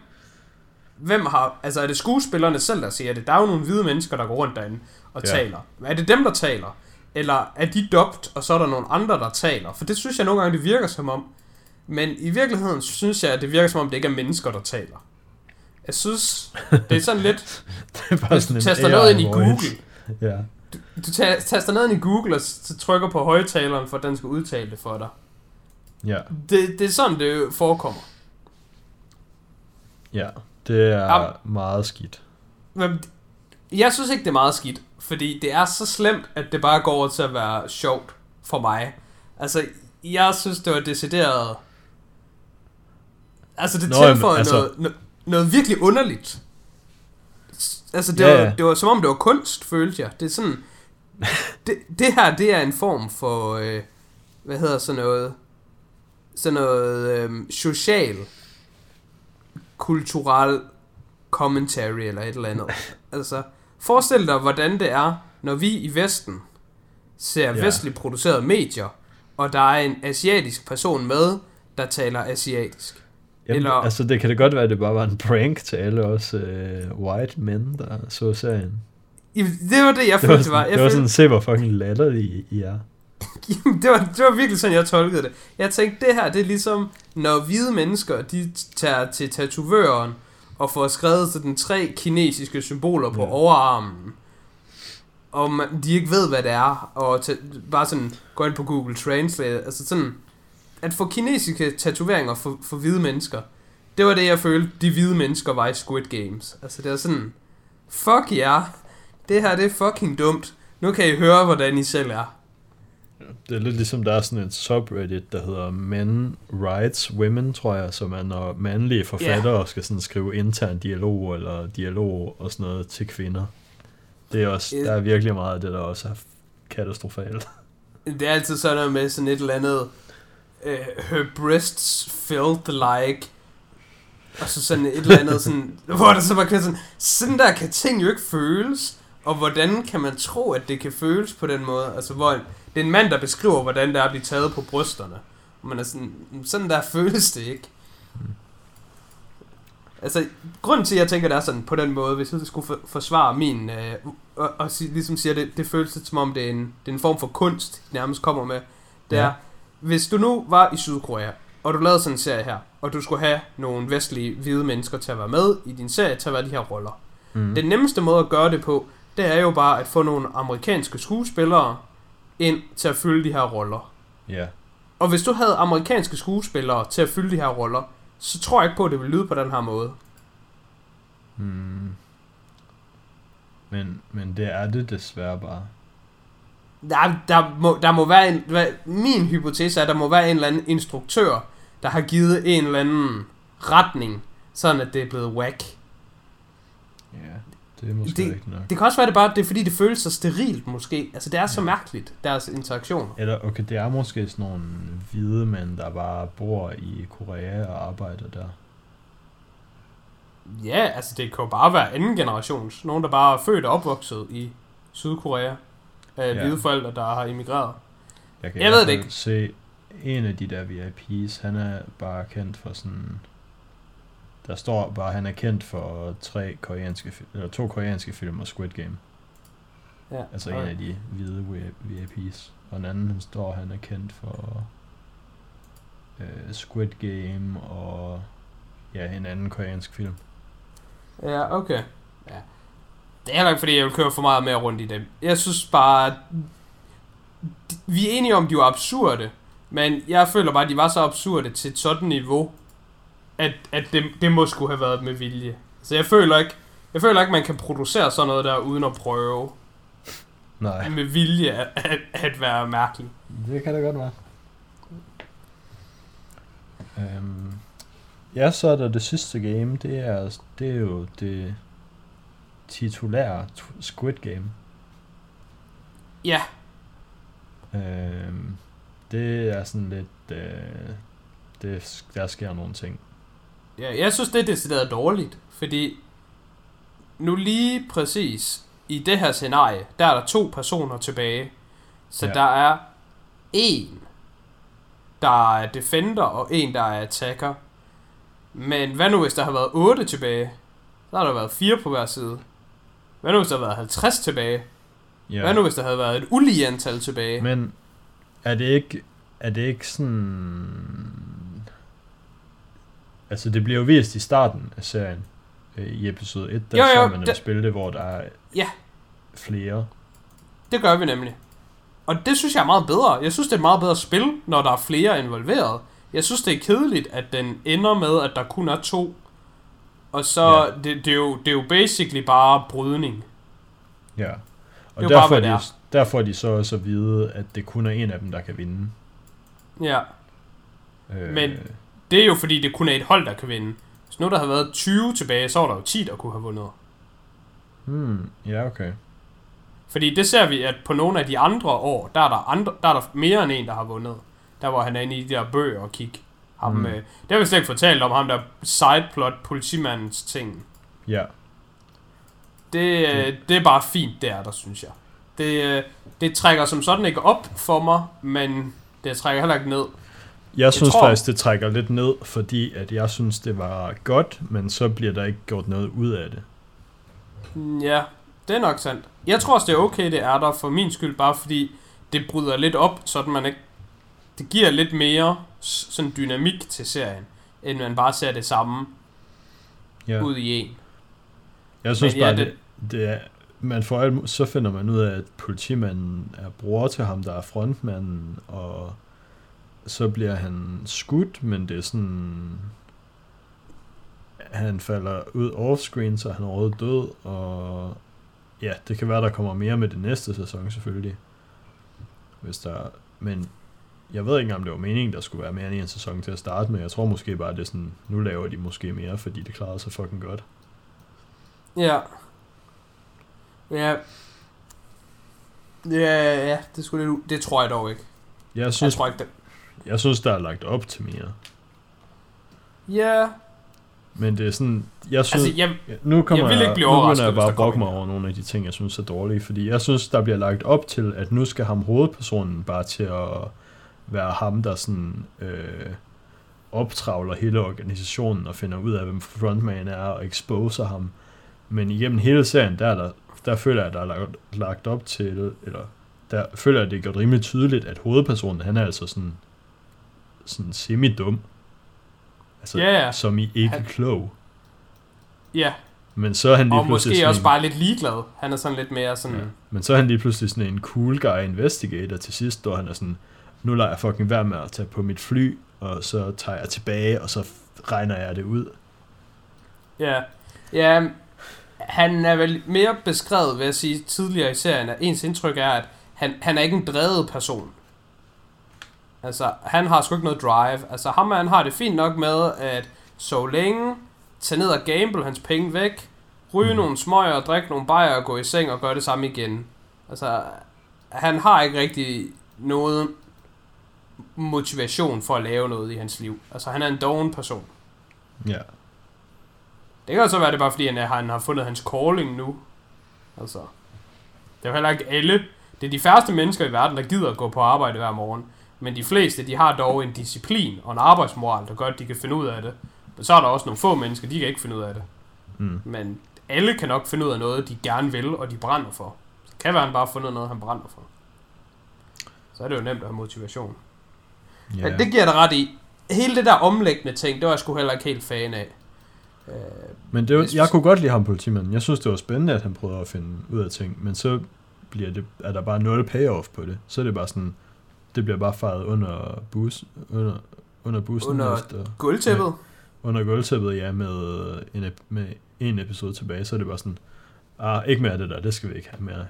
Hvem har... Altså, er det skuespillerne selv, der siger det? Der er jo nogle hvide mennesker, der går rundt derinde og Ja. ja. taler. Er det dem, der taler? Eller er de dobt, og så er der nogle andre, der taler? For det synes jeg nogle gange, det virker som om. Men i virkeligheden synes jeg, at det virker som om, det ikke er mennesker, der taler. Jeg synes, det er sådan lidt... Det er bare sådan du taster noget ind i Google. Ja. du ta- taster noget ind i Google, og så trykker på højtaleren, for at den skal udtale det for dig. Ja. Det, det er sådan, det forekommer. Ja. Det er Am- meget skidt. Men jeg synes ikke, det er meget skidt, fordi det er så slemt, at det bare går over til at være sjovt for mig. Altså, jeg synes, det var decideret... Altså, det Nå, jamen, tilføjede altså- noget, noget, noget virkelig underligt. Altså, det, Ja, var, ja. det var som om, det var kunst, følte jeg. Det er sådan... det, det her, det er en form for, øh, hvad hedder sådan noget, sådan noget øh, social, kulturel commentary eller et eller andet. altså, forestil dig, hvordan det er, når vi i Vesten ser Ja. vestligt producerede medier, og der er en asiatisk person med, der taler asiatisk. Jamen, Eller-. Altså, det kan det godt være, at det bare var en prank til alle os øh, white men, der så serien. Det var det, jeg følte, det var. sådan, Jeg det var sådan, se hvor fucking latterlig I- I er. Jamen, det, var, det var virkelig sådan, jeg tolkede det. Jeg tænkte, det her, det er ligesom, når hvide mennesker, de tager til tatovøren og får skrevet sådan tre kinesiske symboler på Ja. overarmen. Og man, de ikke ved, hvad det er. Og bare sådan, gå ind på Google Translate. Altså sådan, at få kinesiske tatoveringer for, for hvide mennesker. Det var det, jeg følte, de hvide mennesker var i Squid Games. Altså det er sådan, fuck jer. Yeah. Det her, det er fucking dumt. Nu kan I høre, hvordan I selv er. Det er lidt ligesom, der er sådan et subreddit, der hedder Men Rights Women, tror jeg, som er, når mandlige forfattere skal sådan skrive intern dialog eller dialog og sådan noget til kvinder. Det er også, der er virkelig meget af det, der også er katastrofalt. Det er altid sådan noget med sådan et eller andet uh, Her breasts felt like Og så sådan et eller andet sådan Hvor der så bare kan sådan Sådan der kan ting jo ikke føles Og hvordan kan man tro at det kan føles på den måde Altså hvor en, Det er en mand der beskriver hvordan det er at blive taget på brysterne man er sådan Sådan der føles det ikke Altså, grunden til, at jeg tænker, det er sådan på den måde, hvis jeg skulle for, forsvare min, øh, og, og ligesom siger, det, det føles lidt som om, det er, en, det er en form for kunst, de nærmest kommer med. Det Ja. er, hvis du nu var i Sydkorea, og du lavede sådan en serie her, og du skulle have nogle vestlige hvide mennesker til at være med i din serie, til at være de her roller. Mm. Den nemmeste måde at gøre det på, det er jo bare at få nogle amerikanske skuespillere ind til at fylde de her roller. Ja. Og hvis du havde amerikanske skuespillere til at fylde de her roller, så tror jeg ikke på, at det ville lyde på den her måde. Mm. Men, men det er det desværre bare. Der, der, må, der må være en, hvad, min hypotese er, at der må være en eller anden instruktør, der har givet en eller anden retning, sådan at det er blevet whack. Ja, det er måske Det- ikke nok. Det kan også være, det bare det er, fordi det føles så sterilt måske. Altså det er så mærkeligt, deres interaktioner. Eller okay, det er måske sådan nogle hvide mænd, der bare bor i Korea og arbejder der. Ja, altså det kan jo bare være anden generations. Nogen, der bare er født og opvokset i Sydkorea. Af Ja. hvide forældre, der har emigreret. Jeg, kan Jeg ved det fald se, en af de der VIP's, han er bare kendt for sådan... Der står bare, at han er kendt for tre koreanske, eller to koreanske film og Squid Game. Ja, Altså en af de hvide VIP's. Og den anden, han står, han er kendt for øh, Squid Game og ja, en anden koreansk film. Ja, okay. Ja. Det er heller ikke, fordi jeg vil køre for meget mere rundt i dem. Jeg synes bare, vi er enige om, de var absurde, men jeg føler bare, at de var så absurde til et sådan niveau, at, at det, det må skulle have været med vilje. Så jeg føler ikke, jeg føler ikke, man kan producere sådan noget der, uden at prøve Nej, med vilje at, at, at være mærkelig. det kan det godt være. Øhm, ja, så er der det sidste game, det er, det er jo det titulære Squid Game. Ja, Øhm, det er sådan lidt, øh, det, der sker nogle ting. Ja, jeg synes, det er decideret dårligt, fordi nu lige præcis i det her scenarie, der er der to personer tilbage. Så Ja. der er en, der er defender, og en, der er attacker. Men hvad nu, hvis der har været 8 tilbage? Så har der været 4 på hver side. Hvad nu, hvis der har været 50 tilbage? Ja. Hvad nu, hvis der havde været et ulige antal tilbage? Men er det ikke, er det ikke sådan... Altså, det bliver jo vist i starten af serien. øh, I episode 1, der Jo, jo, ser man dem det- spille det, hvor der er Ja. flere. Det gør vi nemlig. Og det synes jeg er meget bedre. Jeg synes, det er et meget bedre spil, når der er flere involveret. Jeg synes, det er kedeligt, at den ender med, at der kun er to. Og så, Ja. det, det, er jo, det er jo basically bare brydning. Ja. Og Det er bare, derfor, er det de, er. derfor er de så også at vide, at det kun er en af dem, der kan vinde. Ja, Øh, Men- det er jo fordi, det kun er et hold, der kan vinde. Hvis nu der havde været 20 tilbage, så var der jo 10, der kunne have vundet. Hmm, ja, okay. Fordi det ser vi, at på nogle af de andre år, der er der, andre, der, er der mere end en, der har vundet. Der hvor han er inde i de der bøger og kigge. Ham, Mm. øh, det har vi slet ikke fortalt om, ham der sideplot politimandens ting. Ja. Det, øh, det er bare fint, det er der, synes jeg. Det, øh, det trækker som sådan ikke op for mig, men det trækker heller ikke ned. Jeg synes tror- tror... faktisk, det trækker lidt ned, fordi at jeg synes, det var godt, men så bliver der ikke gjort noget ud af det. Ja, det er nok sandt. Jeg tror også, det er okay, det er der for min skyld, bare fordi det bryder lidt op, sådan man ikke... Det giver lidt mere sådan dynamik til serien, end man bare ser det samme Ja. ja. ud i en. Jeg synes Men ja, bare, det- det, det er, man får alt, så finder man ud af, at politimanden er bror til ham, der er frontmanden, og så bliver han skudt, men det er sådan... Han falder ud offscreen, så han er overhovedet død, og ja, det kan være, der kommer mere med det næste sæson selvfølgelig. Hvis der, men jeg ved ikke engang, om det var meningen, der skulle være mere end en sæson til at starte med. Jeg tror måske bare, det er sådan, nu laver de måske mere, fordi det klarede sig fucking godt. Ja. Ja. Ja, ja, det, skulle u- det tror jeg dog ikke. Jeg Jeg synes, tror ikke det. Jeg synes, der er lagt op til mere. Ja, Men det er sådan, jeg synes, altså jeg, nu kommer jeg vil jeg, ikke blive nu begynder overrasket, jeg hvis bare at brokke mig over nogle af de ting, jeg synes er dårlige, fordi jeg synes, der bliver lagt op til, at nu skal ham hovedpersonen bare til at være ham, der sådan øh, optravler hele organisationen og finder ud af, hvem frontman er og exposer ham. Men igennem hele serien, der, er der, der føler jeg, der er lagt, lagt op til, eller der føler jeg, det er gjort rimelig tydeligt, at hovedpersonen, han er altså sådan, sådan semi-dum. Altså, Ja, ja. som i ikke Han- klog. ja, Men så er han lige og pludselig måske sådan også en, bare lidt ligeglad. Han er sådan lidt mere sådan... ja. Men så er han lige pludselig sådan en cool guy investigator til sidst, hvor han er sådan, nu lader jeg fucking være med at tage på mit fly, og så tager jeg tilbage, og så regner jeg det ud. Ja, ja han er vel mere beskrevet, vil jeg sige, tidligere i serien, at ens indtryk er, at han, han er ikke en drevet person. Altså, han har sgu ikke noget drive. Altså, ham han har det fint nok med at så længe, tage ned og gamble hans penge væk, ryge mm. nogle smøger, drikke nogle bajer og gå i seng og gøre det samme igen. Altså, han har ikke rigtig noget motivation for at lave noget i hans liv. Altså, han er en doven person. Ja. Det kan så være, det er bare fordi, han, er, han har fundet hans calling nu. Altså, det er jo heller ikke alle. Det er de færreste mennesker i verden, der gider at gå på arbejde hver morgen. Men de fleste, de har dog en disciplin og en arbejdsmoral, der gør, at de kan finde ud af det. Men så er der også nogle få mennesker, de kan ikke finde ud af det. Mm. Men alle kan nok finde ud af noget, de gerne vil, og de brænder for. Så kan være, han bare har fundet noget, han brænder for. Så er det jo nemt at have motivation. Ja. Ja. Det giver dig ret i. Hele det der omlæggende ting, det var jeg sgu heller ikke helt fan af. Øh, Men det var, jeg kunne godt lide ham politimanden. Jeg synes, det var spændende, at han prøvede at finde ud af ting, men så bliver det, er der bare nul payoff på det. Så er det bare sådan, det bliver bare faret under, bus, under, under bussen Under efter, Gulvtæppet? under gulvtæppet, ja, med en, ep- med en episode tilbage, så er det bare sådan, ah, ikke mere det der, det skal vi ikke have mere.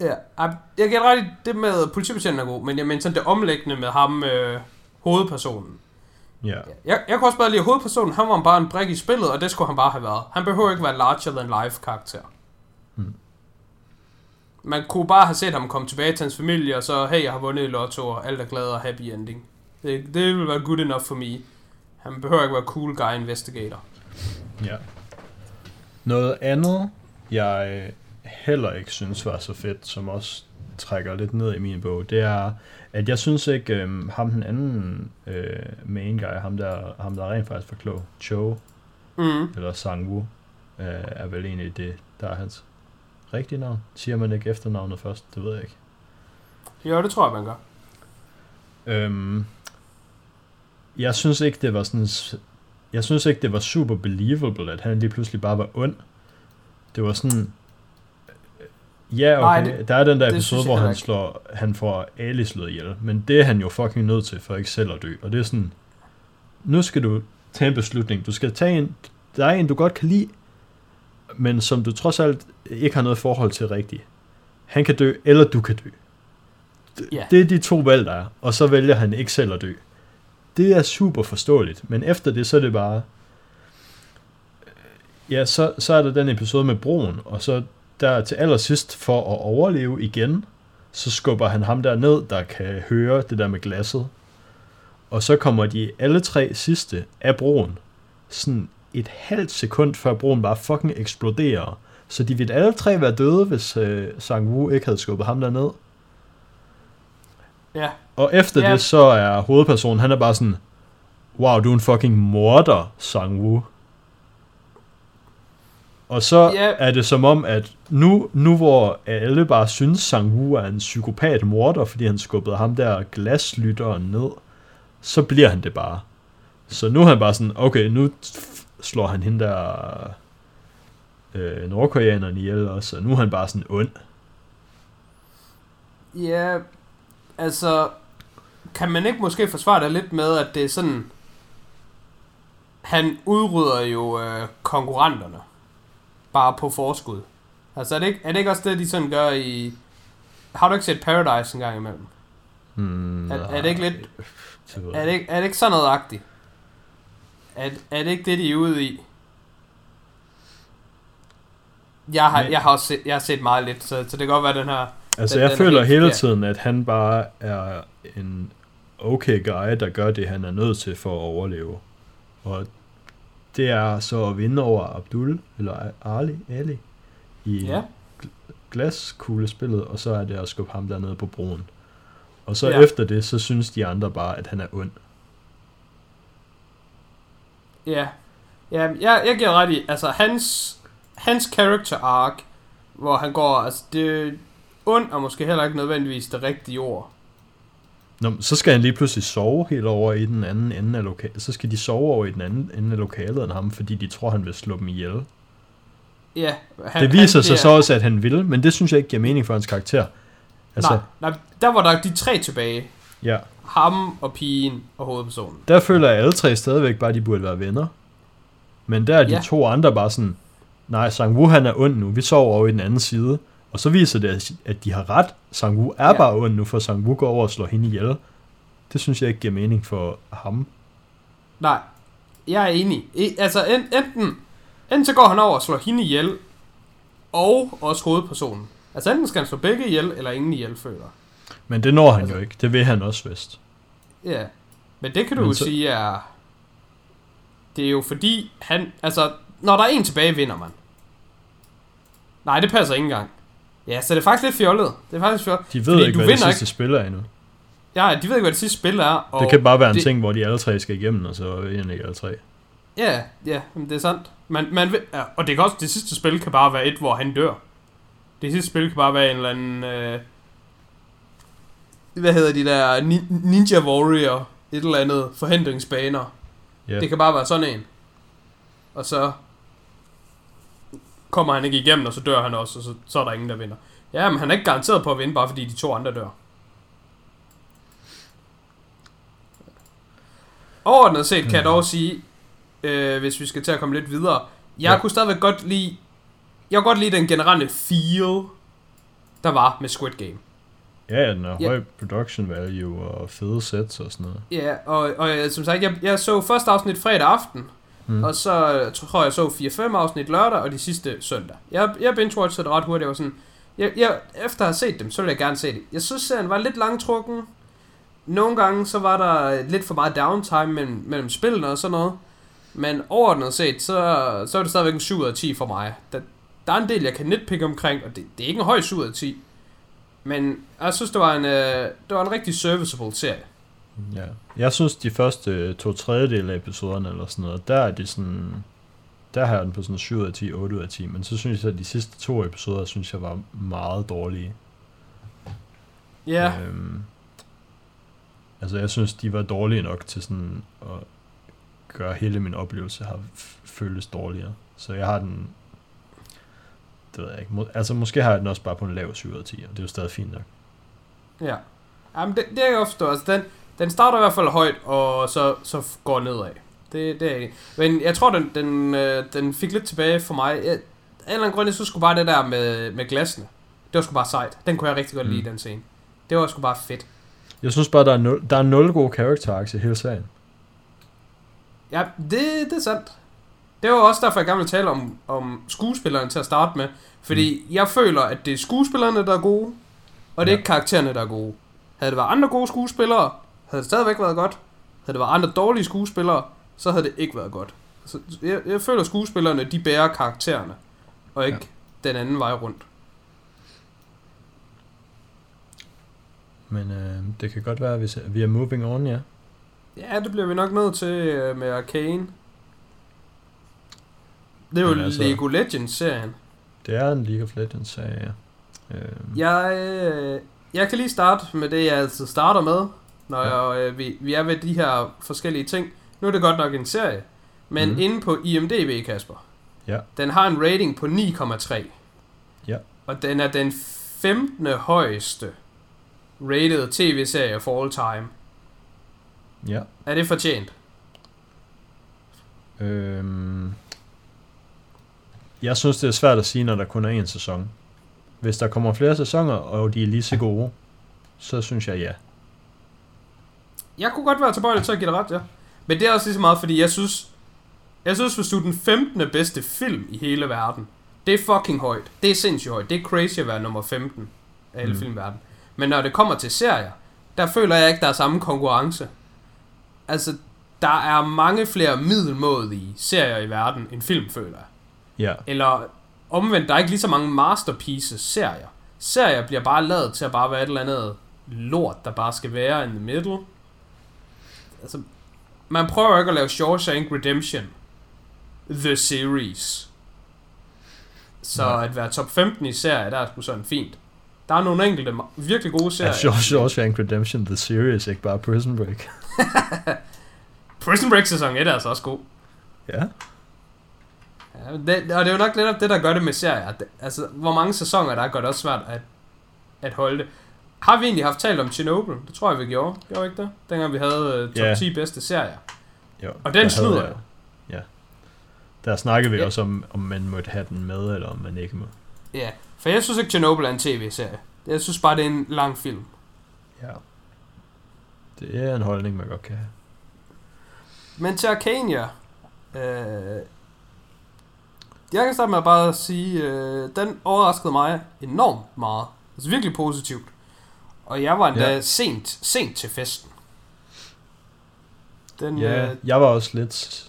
Ja, jeg dig ret det med politibetjenten er god, men jeg mener sådan det omlæggende med ham, øh, hovedpersonen. Ja, Jeg, jeg kunne også bare lide, at hovedpersonen, han var bare en brik i spillet, og det skulle han bare have været. Han behøver ikke være larger than life karakter. Hmm. Man kunne bare have set ham komme tilbage til hans familie, og så, hey, jeg har vundet i lotto, og alt er glad og happy ending. Det, det vil være good enough for me. Han behøver ikke være cool guy investigator. ja. Noget andet, jeg heller ikke synes var så fedt, som også trækker lidt ned i min bog, det er, at jeg synes ikke, øhm, ham den anden øh, main guy, ham der, ham der rent faktisk var klog, Cho, Mm. eller Sang-woo, øh, er vel egentlig det, der er hans rigtige navn. Siger man ikke efternavnet først? Det ved jeg ikke. Jo, det tror jeg, man gør. Øhm, jeg synes ikke, det var sådan... Jeg synes ikke, det var super believable, at han lige pludselig bare var ond. Det var sådan... Ja, okay, Nej, det- der er den der episode, hvor han, ikke. slår, han får Ali slået ihjel. Men det er han jo fucking nødt til, for ikke selv at dø. Og det er sådan... Nu skal du tage en beslutning. Du skal tage en... Der er en, du godt kan lide, men som du trods alt ikke har noget forhold til rigtigt. Han kan dø, eller du kan dø. Ja. Det er de to valg, der er. Og så vælger han ikke selv at dø. Det er super forståeligt. Men efter det, så er det bare... Ja, så, så er der den episode med broen, og så der til allersidst, for at overleve igen, så skubber han ham der ned, der kan høre det der med glasset. Og så kommer de alle tre sidste af broen, sådan et halvt sekund før broen bare fucking eksploderer. Så de ville alle tre være døde, hvis øh, Sang Woo ikke havde skubbet ham der ned. Ja, Og efter Ja. det, så er hovedpersonen, han er bare sådan, wow, du er en fucking morder, Sang Woo. Og så Ja. er det som om, at nu, nu hvor alle bare synes, Sang Woo er en psykopat morder, fordi han skubbede ham der glaslytteren ned, så bliver han det bare. Så nu er han bare sådan, okay, nu slår han hende der øh, nordkoreaneren ihjel også, og nu er han bare sådan ond. Ja, altså, kan man ikke måske forsvare det lidt med, at det er sådan, han udrydder jo øh, konkurrenterne, bare på forskud. Altså, er det, ikke, er det ikke også det, de sådan gør i... Har du ikke set Paradise en gang imellem? Hmm, Er, er det ikke lidt... Er det ikke, er det ikke sådan noget agtigt? Er, er det ikke det, de er ude i? Jeg har, jeg har også set, jeg har set meget lidt, så, så det kan godt være, den her... Altså, Den- jeg den er føler hele tiden, at han bare er en okay guy, der gør det, han er nødt til for at overleve. Og det er så at vinde over Abdul, eller Ali, Ali i Ja, glaskuglespillet, og så er det at skubbe ham dernede på broen. Og så Ja. ja. efter det, så synes de andre bare, at han er ond. Ja. Ja, jeg, jeg giver ret i, altså hans, hans character arc, hvor han går, altså det ond er måske heller ikke nødvendigvis det rigtige ord. Nå, så skal han lige pludselig sove helt over i den anden ende af lokalet. Så skal de sove over i den anden ende af lokalet end ham, fordi de tror, han vil slå dem ihjel. Ja, han, Det viser han sig bliver- så også, at han vil, men det synes jeg ikke giver mening for hans karakter. Altså, Nej, nej, der var der de tre tilbage. ja. Ham og pigen og hovedpersonen. Der føler jeg alle tre stadigvæk bare, at de burde være venner. Men der er de Ja. to andre bare sådan, nej, Sang-woo han er ond nu, vi sover over i den anden side. Og så viser det, at de har ret. Sang-woo er Ja. bare ond nu, for Sang-woo går over og slår hende ihjel. Det synes jeg ikke giver mening for ham. Nej, jeg er enig. I, altså, en, enten, enten så går han over og slår hende ihjel, og også hovedpersonen. Altså, enten skal han slå begge ihjel, eller ingen ihjel, føler. Men det når han Altså- jo ikke. Det vil han også vist. Ja, men det kan du Men jo så- sige er... Det er jo fordi, han... Altså, når der er en tilbage, vinder man. Nej, det passer ikke engang. Ja, så det er faktisk lidt fjollet. Det er faktisk fjollet. De ved Fordi ikke, hvad det sidste spil er endnu. Ja, de ved ikke, hvad det sidste spil er. Og Det kan bare være en det- ting, hvor de alle tre skal igennem, og så vinder ikke alle tre. Ja, ja, det er sandt. Man, man vil, ja, og det kan også, det sidste spil kan bare være et, hvor han dør. Det sidste spil kan bare være en eller anden, øh, hvad hedder de der, Ni- Ninja Warrior, et eller andet forhindringsbaner. Ja. Det kan bare være sådan en. Og så kommer han ikke igennem, og så dør han også, og så, så er der ingen, der vinder. Ja, men han er ikke garanteret på at vinde, bare fordi de to andre dør. Overordnet set kan jeg dog sige, øh, hvis vi skal til at komme lidt videre, jeg Ja. kunne stadigvæk godt lide, jeg kunne godt lide den generelle feel, der var med Squid Game. Ja, den har Ja. høj production value og fede sets og sådan noget. Ja, og, og som sagt, jeg, jeg så første afsnit fredag aften, mm. Og så tror jeg, jeg så 4-5 afsnit lørdag, og de sidste søndag. Jeg, jeg binge-watchede det ret hurtigt, jeg var sådan, jeg, jeg, efter at have set dem, så ville jeg gerne se det. Jeg synes, serien var lidt langtrukken. Nogle gange, så var der lidt for meget downtime mellem, mellem spillene og sådan noget. Men overordnet set, så, så er det stadigvæk en 7 ud af 10 for mig. Der, der er en del, jeg kan nitpick omkring, og det, det er ikke en høj 7 ud af 10. Men jeg synes, det var en, øh, det var en rigtig serviceable serie. Ja. Jeg synes, de første to tredjedel af episoderne eller sådan noget, der er de sådan... Der har jeg den på sådan 7 ud af 10, 8 ud af 10, men så synes jeg, at de sidste to episoder, synes jeg var meget dårlige. Ja, Øhm, altså, jeg synes, de var dårlige nok til sådan at gøre hele min oplevelse har føles dårligere. Så jeg har den... Det ved jeg ikke. Altså, måske har jeg den også bare på en lav 7 ud af 10, og det er jo stadig fint nok. Ja. Jamen, det, det er jeg forstå. Altså, den, den starter i hvert fald højt, og så, så går nedad. Det, det er jeg. Men jeg tror, den, den, øh, den fik lidt tilbage for mig. Jeg, af en eller anden grund, jeg synes sgu bare det der med, med glasene. Det var sgu bare sejt. Den kunne jeg rigtig godt Mm. lide, den scene. Det var sgu bare fedt. Jeg synes bare, der er nul, der er nul gode character arcs i hele serien. Ja, det, det er sandt. Det var også derfor, jeg gerne vil tale om, om skuespillerne til at starte med. Fordi mm. jeg føler, at det er skuespillerne, der er gode, og det er Ja. ikke karaktererne, der er gode. Havde det været andre gode skuespillere, havde det stadigvæk været godt. Havde det været andre dårlige skuespillere, så havde det ikke været godt. Så jeg, jeg føler, at skuespillerne, de bærer karaktererne, og ikke ja. den anden vej rundt. Men øh, det kan godt være, at vi, se- vi er moving on, ja. Ja, det bliver vi nok nødt til øh, med Arcane. Det er jo altså- Lego Legends-serien. Det er en League of Legends serie, ja. Øh, Jeg, jeg kan lige starte med det, jeg altid starter med, når Ja. jeg, øh, vi, vi er ved de her forskellige ting. Nu er det godt nok en serie, men mm. inde på IMDb, Kasper, Ja. den har en rating på 9,3. Ja. Og den er den 15. højeste rated tv-serie for all time. ja. Er det fortjent? Øhm, jeg synes, det er svært at sige, når der kun er en sæson. Hvis der kommer flere sæsoner, og de er lige så gode, så synes jeg ja. Jeg kunne godt være tilbøjelig til at give dig ret, ja. Men det er også lige så meget, fordi jeg synes, jeg synes, hvis du er den 15. bedste film i hele verden, det er fucking højt. Det er sindssygt højt. Det er crazy at være nummer 15 af hele Mm. mm. filmverdenen. Men når det kommer til serier, der føler jeg ikke, der er samme konkurrence. Altså, der er mange flere middelmådige serier i verden end film, føler jeg. Ja, Eller omvendt, der er ikke lige så mange masterpieces serier. Serier bliver bare lavet til at bare være et eller andet lort, der bare skal være in the middle. Altså, man prøver ikke at lave Shawshank Redemption. The Series. Så Nej. at være top 15 i serie, der er sgu sådan fint. Der er nogle enkelte virkelig gode serier. er Shaw- Shawshank Redemption The Series, ikke bare Prison Break? Prison Break sæson 1 er altså også god. Ja. Det, og det er jo nok netop det, der gør det med serier. Det, altså, hvor mange sæsoner der er, gør det også svært at, at holde det. Har vi egentlig haft talt om Chernobyl? Det tror jeg, vi gjorde. Gjorde vi ikke det? Dengang vi havde uh, top Ja. 10 bedste serier. Jo, Og den snyder jo. Ja. Der snakkede vi Ja. også om, om man måtte have den med, eller om man ikke må. Ja, for jeg synes ikke, Chernobyl er en tv-serie. Jeg synes bare, det er en lang film. Ja. Det er en holdning, man godt kan have. Men til Arcania, øh, jeg kan starte med at bare sige, øh, den overraskede mig enormt meget. Altså virkelig positivt. Og jeg var endda Ja. sent, sent til festen. Den, Ja, øh, jeg var også lidt...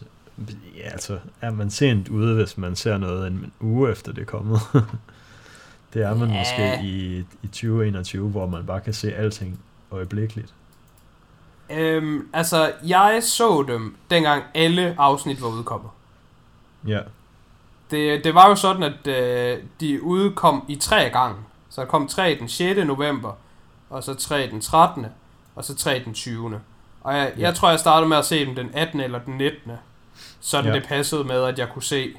Ja, altså, er man sent ude, hvis man ser noget en uge efter det er kommet? det er man Ja. måske i, i 2021, hvor man bare kan se alting øjeblikkeligt. øhm, altså, jeg så dem, dengang alle afsnit var udkommet. Ja, Det, det var jo sådan, at øh, de udkom i tre gange. Så der kom tre den 6. november, og så tre den 13. og så tre den 20. Og jeg, Ja. jeg tror, jeg startede med at se dem den 18. eller den 19. Sådan Ja. det passede med, at jeg kunne se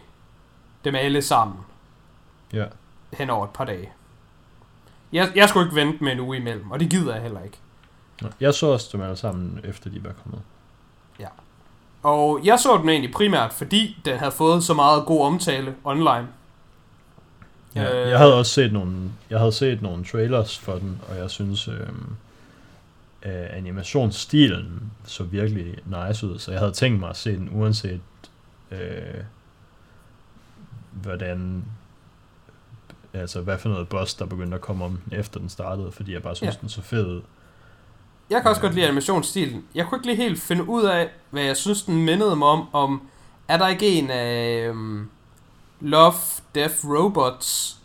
dem alle sammen ja. hen over et par dage. Jeg, jeg skulle ikke vente med en uge imellem, og det gider jeg heller ikke. Jeg så også dem alle sammen, efter de var kommet. Og jeg så den egentlig primært, fordi den havde fået så meget god omtale online. Ja, Øh. jeg havde også set nogle, jeg havde set nogle trailers for den, og jeg synes, øhm, øh, animationsstilen så virkelig nice ud, så jeg havde tænkt mig at se den, uanset øh, hvordan, altså hvad for noget boss, der begyndte at komme om efter den startede, fordi jeg bare synes, Ja. den så fed ud. Jeg kan også godt lide animationsstilen. Jeg kunne ikke lige helt finde ud af, hvad jeg synes, den mindede mig om. om er der ikke en af um, Love, Death, Robots?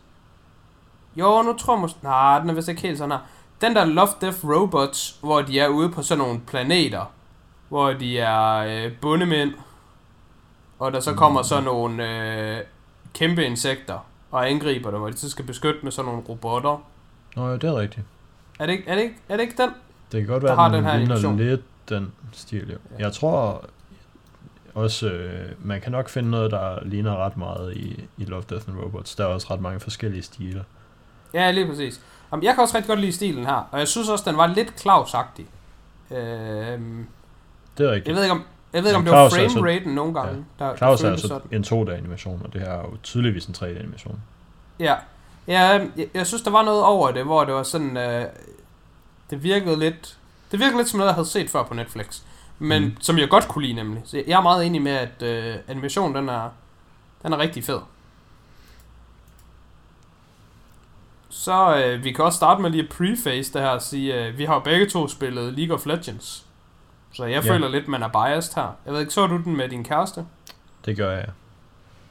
Jo, nu tror jeg måske... Nej, den er vist ikke helt sådan her. Den der Love, Death, Robots, hvor de er ude på sådan nogle planeter, hvor de er øh, bundemænd, og der så kommer sådan nogle øh, kæmpe insekter og angriber dem, og de så skal beskytte med sådan nogle robotter. Nå ja, det er rigtigt. Er det ikke, er det ikke, er det ikke den? Det kan godt være, at den, den her ligner lidt den stil, jo. Ja. Jeg tror også, øh, man kan nok finde noget, der ligner ret meget i, i Love, Death and Robots. Der er også ret mange forskellige stiler. Ja, lige præcis. Jamen, jeg kan også rigtig godt lide stilen her, og jeg synes også, den var lidt Claus-agtig. Øhm, Det er rigtigt. jeg ved ikke, om, jeg ved ikke, om Men det var er altså- frame-raten nogle gange. Ja. Der, Claus der er altså sådan. en 2D-animation, og det her er jo tydeligvis en 3D-animation. Ja, ja jeg, jeg, synes, der var noget over det, hvor det var sådan... Øh, det virkede lidt... Det virkede lidt som noget, jeg havde set før på Netflix. men Mm. som jeg godt kunne lide nemlig. Så jeg er meget enig med, at øh, animationen den er, den er rigtig fed. Så øh, vi kan også starte med lige at preface det her og sige, øh, vi har begge to spillet League of Legends. Så jeg Ja. føler lidt, man er biased her. Jeg ved ikke, så du den med din kæreste? Det gør jeg.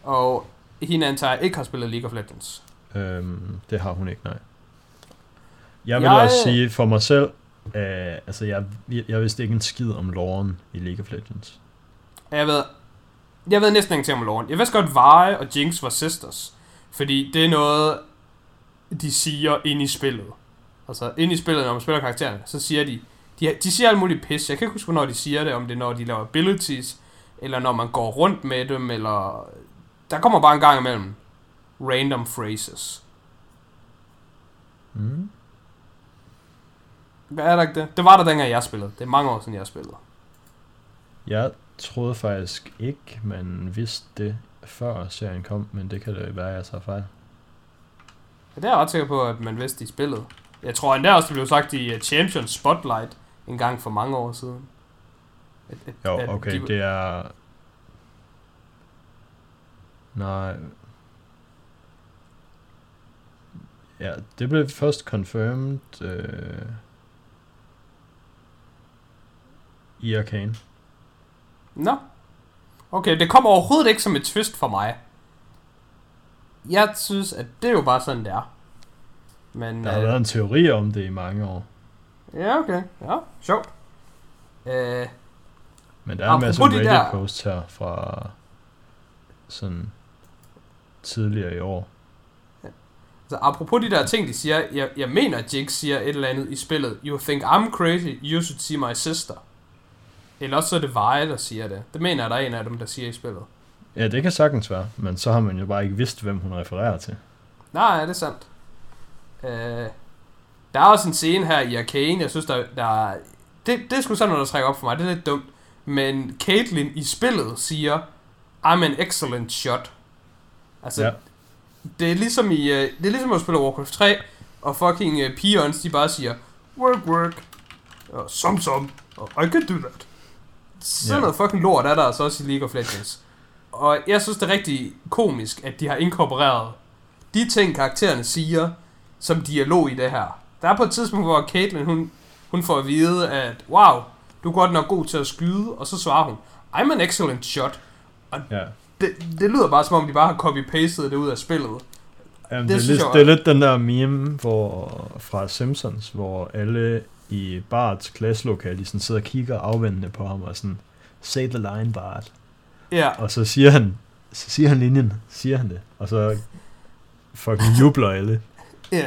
Og hende antager ikke har spillet League of Legends. Øhm, det har hun ikke, nej. Jeg vil Jeg- også sige for mig selv, øh, altså jeg, jeg, jeg vidste ikke en skid om loven i League of Legends. Jeg ved, jeg ved næsten ingenting om loven. Jeg vidste godt, Vi og Jinx var sisters. Fordi det er noget, de siger ind i spillet. Altså ind i spillet, når man spiller karaktererne, så siger de, de, de siger alt muligt pis. Jeg kan ikke huske, hvornår de siger det, om det er, når de laver abilities, eller når man går rundt med dem, eller... Der kommer bare en gang imellem random phrases. Mm. Hvad er der ikke det? Det var der dengang jeg spillede. Det er mange år siden jeg spillede. Jeg troede faktisk ikke, man vidste det før serien kom, men det kan det være, jeg tager fejl. Ja, det er jeg ret sikker på, at man vidste i spillet. Jeg tror endda også, det blev sagt i uh, Champions Spotlight en gang for mange år siden. At, at, Jo, at okay, de- det er... Nej... Ja, det blev først confirmed øh, i Arcane. Nå. Okay, det kom overhovedet ikke som et twist for mig. Jeg synes, at det er jo bare sådan, det er. Men, Der har øh, været en teori om det i mange år. ja, okay. Ja, sjovt. Øh, Men der er en masse Apropos de der- Reddit posts her fra sådan tidligere i år. så apropos de der ting, de siger, jeg, jeg mener, at Jinx siger et eller andet i spillet. You think I'm crazy, you should see my sister. Eller også så er det Veje, der siger det. Det mener jeg, der er en af dem, der siger i spillet. Ja, det kan sagtens være, men så har man jo bare ikke vidst, hvem hun refererer til. Nej, det er sandt. Øh, der er også en scene her i Arcane, jeg synes, der, der er- det, det er sgu sådan noget, der trækker op for mig. Det er lidt dumt. Men Caitlyn i spillet siger, I'm an excellent shot. Altså, Ja. ja. det er ligesom i, øh, det er ligesom at spille Warcraft 3, og fucking uh, peons, de bare siger, work, work, og som, som, og I can do that. Sådan Ja. noget fucking lort er der altså også i League of Legends. Og jeg synes, det er rigtig komisk, at de har inkorporeret de ting, karaktererne siger, som dialog i det her. Der er på et tidspunkt, hvor Caitlyn, hun, hun får at vide, at wow, du er godt nok god til at skyde, og så svarer hun, I'm an excellent shot. Ja. Det, det lyder bare som om, de bare har copy-pastet det ud af spillet. Jamen, Det det, er lidt, det er lidt den der meme hvor, fra Simpsons, hvor alle i Barts klasselokale, sådan sidder og kigger afvendende på ham og sådan, say the line, Bart. Ja, Og så siger han, så siger han linjen, siger han det, og så fucking jubler alle. ja.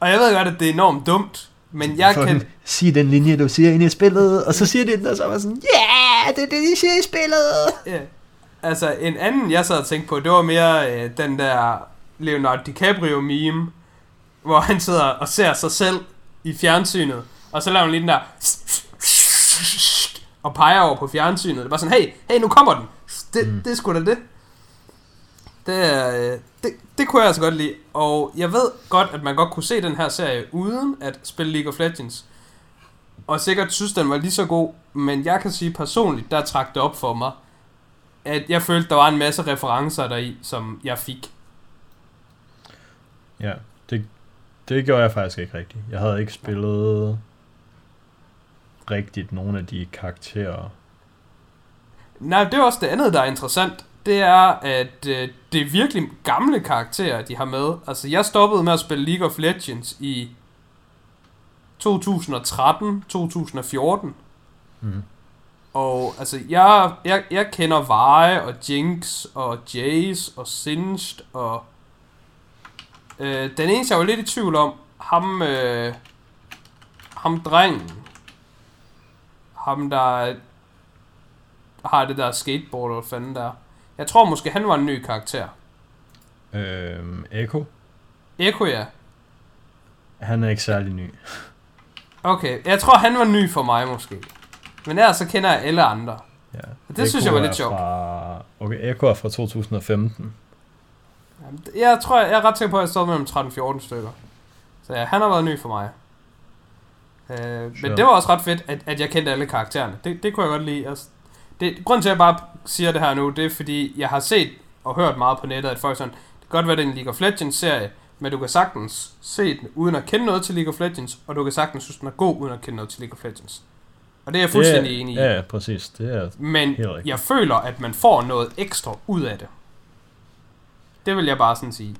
Og jeg ved godt, at det er enormt dumt, men jeg fucking, kan... Sig den linje, du siger ind i spillet, og så siger de den, og så var sådan, ja, yeah, det er det, de siger i spillet. Ja. Altså, en anden, jeg sad og tænkte på, det var mere øh, den der Leonardo DiCaprio-meme, hvor han sidder og ser sig selv i fjernsynet, og så laver han lige den der og peger over på fjernsynet. Det var sådan, hey, hey, nu kommer den. Det, Mm. det er sgu da det. Det, øh, det, det kunne jeg altså godt lide. Og jeg ved godt, at man godt kunne se den her serie uden at spille League of Legends. Og sikkert synes, den var lige så god. Men jeg kan sige personligt, der trak det op for mig, at jeg følte, der var en masse referencer deri, som jeg fik. Ja, det, det gjorde jeg faktisk ikke rigtigt. Jeg havde ikke spillet rigtigt nogle af de karakterer. Nej, det er også det andet, der er interessant. Det er, at øh, det er virkelig gamle karakterer, de har med. Altså, jeg stoppede med at spille League of Legends i 2013-2014. Mm. Og altså, jeg, jeg, jeg kender Vi og Jinx og Jace og Singed og... Øh, den eneste, jeg var lidt i tvivl om, ham... Øh, ham drengen. Ham, der har det der skateboard, eller fanden der. Jeg tror måske, han var en ny karakter. Øhm, Echo, Eko, ja. han er ikke særlig ny. Okay, jeg tror, han var ny for mig måske. Men ellers så kender jeg alle andre. Ja. Det synes jeg var lidt sjovt. Fra, okay, Echo er fra 2015. Jamen, Jeg tror, jeg er ret sikker på, at jeg stod mellem 13-14 stykker. Så ja, han har været ny for mig. Øh, men det var også ret fedt, at, at jeg kendte alle karaktererne. Det, det kunne jeg godt lide. Altså, det, grunden til, at jeg bare siger det her nu, det er fordi, jeg har set og hørt meget på nettet, at folk sådan, det kan godt være, det er en League of Legends serie, men du kan sagtens se den uden at kende noget til League of Legends, og du kan sagtens synes, den er god uden at kende noget til League of Legends. Og det er jeg fuldstændig det, er- enig i. Ja, præcis. Det er Men jeg føler, at man får noget ekstra ud af det. Det vil jeg bare sådan sige.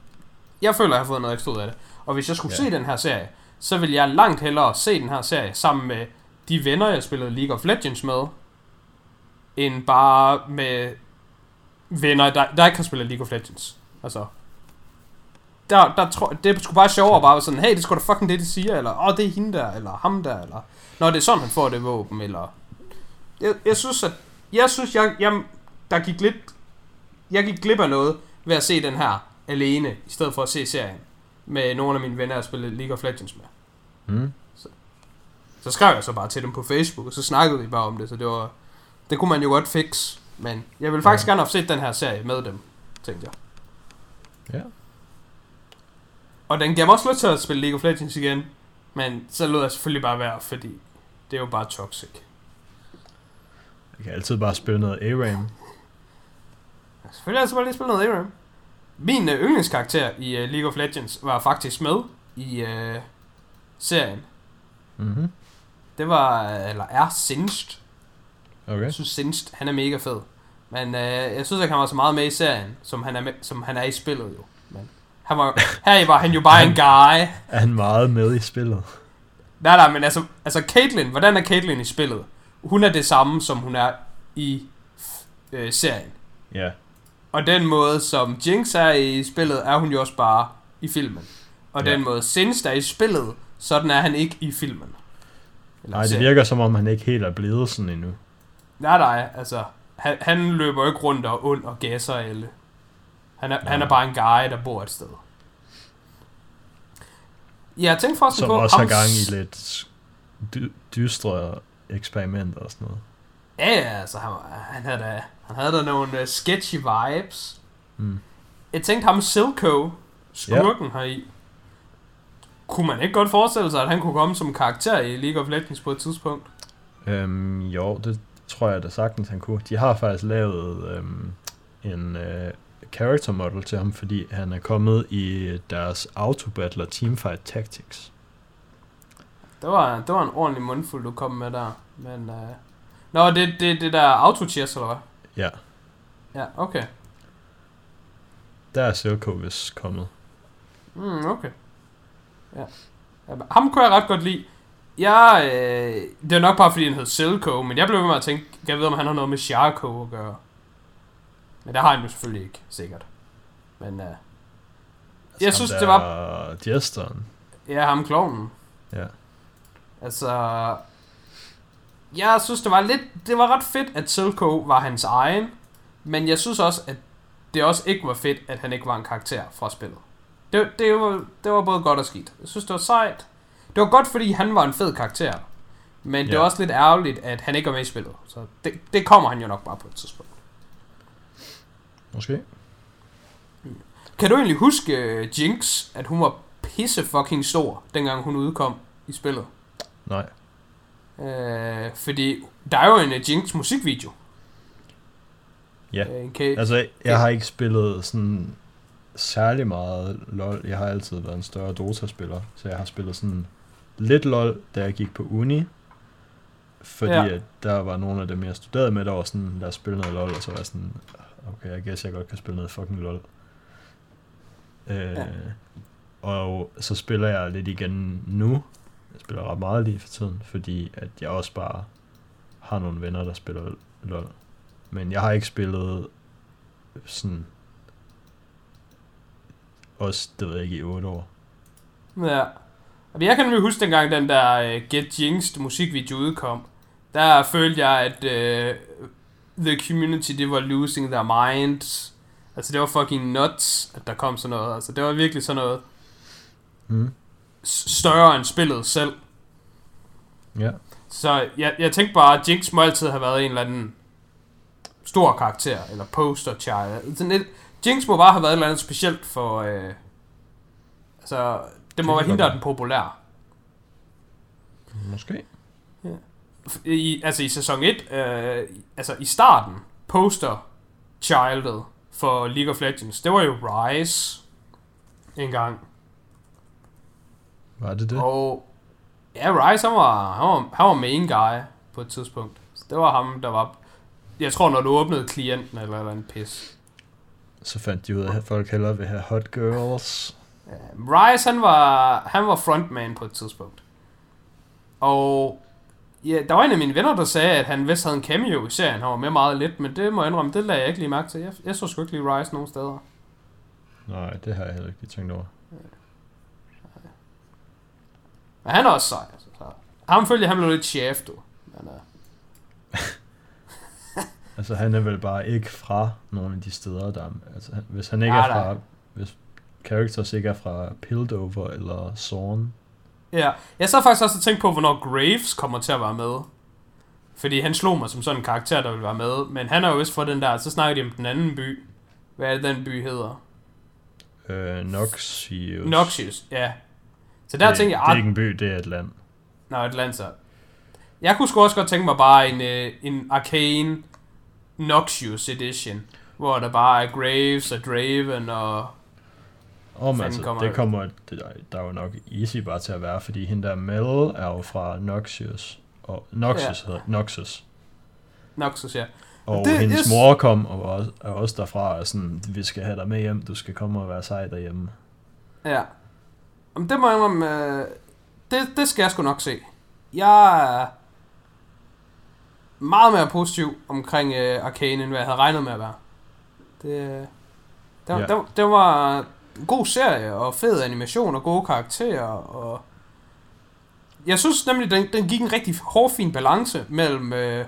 Jeg føler, at jeg har fået noget ekstra ud af det. Og hvis jeg skulle Ja. se den her serie, så vil jeg langt hellere se den her serie sammen med de venner, jeg spillede League of Legends med, end bare med venner, der, der ikke har spillet League of Legends. Altså, der, der tror, det er sgu bare sjovere bare sådan, hey, det er sgu da fucking det, de siger, eller, åh, oh, det er hende der, eller ham der, eller, når det er sådan, han får det våben, eller, jeg, jeg synes, at, jeg synes, jeg, jeg, der gik lidt, jeg gik glip af noget ved at se den her alene, i stedet for at se serien med nogle af mine venner, jeg spillede League of Legends med. Mm. Så skrev jeg så bare til dem på Facebook, og så snakkede vi bare om det, så det var, det kunne man jo godt fixe, men jeg vil faktisk Ja. gerne have set den her serie med dem, tænkte jeg. Ja. Og den gav mig også lyst til at spille League of Legends igen, men så lod jeg selvfølgelig bare være, fordi det er jo bare toxic. Jeg kan altid bare spille noget A-Ram. Selvfølgelig så bare lige spillet noget ARAM. Min uh, yndlingskarakter i uh, League of Legends var faktisk med i uh, serien. Mm-hmm. Det var, eller er Singed. Okay. Jeg synes Singed, han er mega fed. Men uh, jeg synes ikke, han var så meget med i serien, som han er, med, som han er i spillet jo. Men han var, her var han jo bare en guy. Er han meget med i spillet? Nej, nej, men altså, altså Caitlyn, hvordan er Caitlyn i spillet? Hun er det samme, som hun er i øh, serien. Ja. Og den måde, som Jinx er i spillet, er hun jo også bare i filmen. Og Ja. den måde, Sins er i spillet, sådan er han ikke i filmen. Eller Nej, det serien. virker som om, han ikke helt er blevet sådan endnu. Nej, nej, altså, han, han løber ikke rundt og ond og gasser alle. Han er, han er bare en guy, der bor et sted. Jeg tænkte forresten Som på... også har gang i lidt dy- dystre eksperimenter og sådan noget. Ja, ja, altså, han, han, havde da, han havde da nogle uh, sketchy vibes. Mm. Jeg tænkte ham Silco, skurken ja. heri. Kunne man ikke godt forestille sig, at han kunne komme som karakter i League of Legends på et tidspunkt? Øhm, jo, det tror jeg da sagtens, han kunne. De har faktisk lavet øhm, en øh, character model til ham, fordi han er kommet i deres autobattler Teamfight Tactics. Det var, det var en ordentlig mundfuld, du kom med der. Men, uh... Nå, det er det, det der auto eller hvad? Ja, Ja, okay. der er Silco vist kommet. Mm, okay. Ja. Ham kunne jeg ret godt lide. Jeg, øh, det er nok bare fordi han hed Silco, men jeg blev ved med at tænke, jeg ved om han har noget med Sharko at gøre. Men det har han jo selvfølgelig ikke, sikkert. Men øh, Jeg Ham synes, det var- Jesteren. ja, ham klovnen. Ja. Altså, jeg synes, det var lidt, det var ret fedt, at Silco var hans egen, men jeg synes også, at det også ikke var fedt, at han ikke var en karakter fra spillet. Det, det, var, det var både godt og skidt. Jeg synes, det var sejt. Det var godt, fordi han var en fed karakter. Men det Ja. var også lidt ærgerligt, at han ikke var med i spillet. Så det, det kommer han jo nok bare på et tidspunkt. Måske. Kan du egentlig huske uh, Jinx, at hun var pisse fucking stor, dengang hun udkom i spillet? Nej. Øh, fordi der er jo en uh, Jinx musikvideo. Ja. Øh, en ka- Altså, jeg har ikke spillet sådan særlig meget LoL. Jeg har altid været en større Dota-spiller, så jeg har spillet sådan lidt LoL, da jeg gik på uni. Fordi Ja. at der var nogle af dem, jeg studerede med, der var sådan, lad os spille noget LoL, og så var jeg sådan, okay, jeg guess, jeg godt kan spille noget fucking LoL. Øh, Ja. Og så spiller jeg lidt igen nu. Jeg spiller ret meget lige for tiden, fordi at jeg også bare har nogle venner, der spiller LoL. Men jeg har ikke spillet sådan også, det ved jeg ikke, i 8 år. Ja. Og jeg kan nemlig huske dengang den der uh, Get Jinxed musikvideo udkom. Der følte jeg, at uh, the community, det var losing their minds. Altså det var fucking nuts, at der kom sådan noget. Altså det var virkelig sådan noget Mm. større end spillet selv. Ja. Så jeg, jeg tænkte bare, at Jinx må altid have været en eller anden stor karakter, eller poster child. Sådan lidt, Jinx må bare have været et eller andet specielt for... Øh, altså, det må Det være hende, der er den populære. Måske. I, altså i sæson 1, øh, altså i starten, poster childet for League of Legends, det var jo Rise engang. Var det det? Og ja, Rise, han var, han var, han var main guy på et tidspunkt. Så det var ham, der var... Jeg tror, når du åbnede klienten eller eller en pis. Så fandt de ud af, at folk hellere vil have hot girls. Ja, Rise, han var, han var frontman på et tidspunkt. Og ja, der var en af mine venner, der sagde, at han vist havde en cameo i serien. Han var med meget lidt, men det må jeg indrømme, det lagde jeg ikke lige mærke til. Jeg, jeg så sgu ikke lige Rise nogen steder. Nej, det har jeg heller ikke lige tænkt over. Men han er også sej. Altså, så. Ham følger han blev lidt chef, du. Men, uh, Altså, han er vel bare ikke fra nogle af de steder, der... Altså, hvis han ikke Nej, er nej. fra... Hvis characters ikke er fra Piltover eller Zorn. ja, jeg sad faktisk også og tænkte på, hvornår Graves kommer til at være med. Fordi han slog mig som sådan en karakter, der vil være med. Men han er jo vist fra den der, så snakker de om den anden by. Hvad er det, den by hedder? Øh, Noxious. Noxious, ja. Så der det, tænkte jeg, Det er ah, ikke en by, det er et land. Nå, Atlanta. Jeg kunne sgu også godt tænke mig bare en, øh, en Arcane Noxious Edition, hvor der bare er Graves og Draven og... Om Fanden altså, kommer- det kommer... Det, der, er jo nok easy bare til at være, fordi hende der Mel er jo fra Noxious. Og Noxus ja. hedder Noxus. Noxus, ja. Og Det- hendes yes. mor kom og var også, er også derfra og sådan, vi skal have dig med hjem, du skal komme og være sej derhjemme. Ja. Jamen, det må jeg indrømme, øh, det, det skal jeg sgu nok se. Jeg meget mere positiv omkring øh, Arcane, end hvad jeg havde regnet med at være. Det, det, Ja. ja. det, det var en god serie, og fed animation, og gode karakterer, og... Jeg synes nemlig, den, den gik en rigtig hårfin balance mellem... Øh,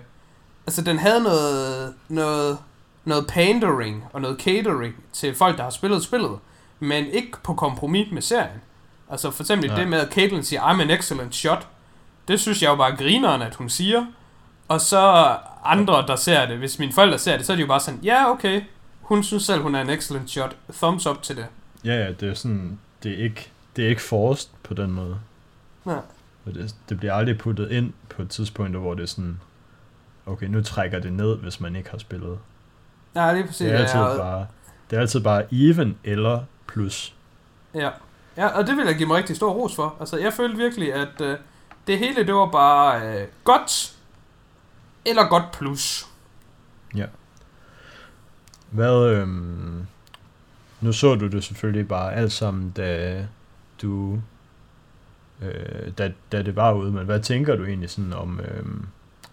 altså, den havde noget, noget, noget pandering og noget catering til folk, der har spillet spillet, men ikke på kompromis med serien. Altså for eksempel Nej. det med, at Caitlyn siger, I'm an excellent shot. Det synes jeg jo bare er grineren, at hun siger. Og så andre, der ser det, hvis mine forældre ser det, så er de jo bare sådan, ja, okay, hun synes selv, hun er en excellent shot. Thumbs up til det. Ja, ja, det er sådan, det er ikke, det er ikke forced på den måde. Og det, det bliver aldrig puttet ind på et tidspunkt, hvor det er sådan, okay, nu trækker det ned, hvis man ikke har spillet. Ja, lige præcis. Det er altid ja, bare, det er altid bare even eller plus. Ja. ja, og det vil jeg give mig rigtig stor ros for. Altså, jeg følte virkelig, at øh, det hele, det var bare øh, godt, eller godt plus. Hvad, øhm, nu så du det selvfølgelig bare alt sammen, da du, øh, da, da det var ude, men hvad tænker du egentlig sådan om øhm,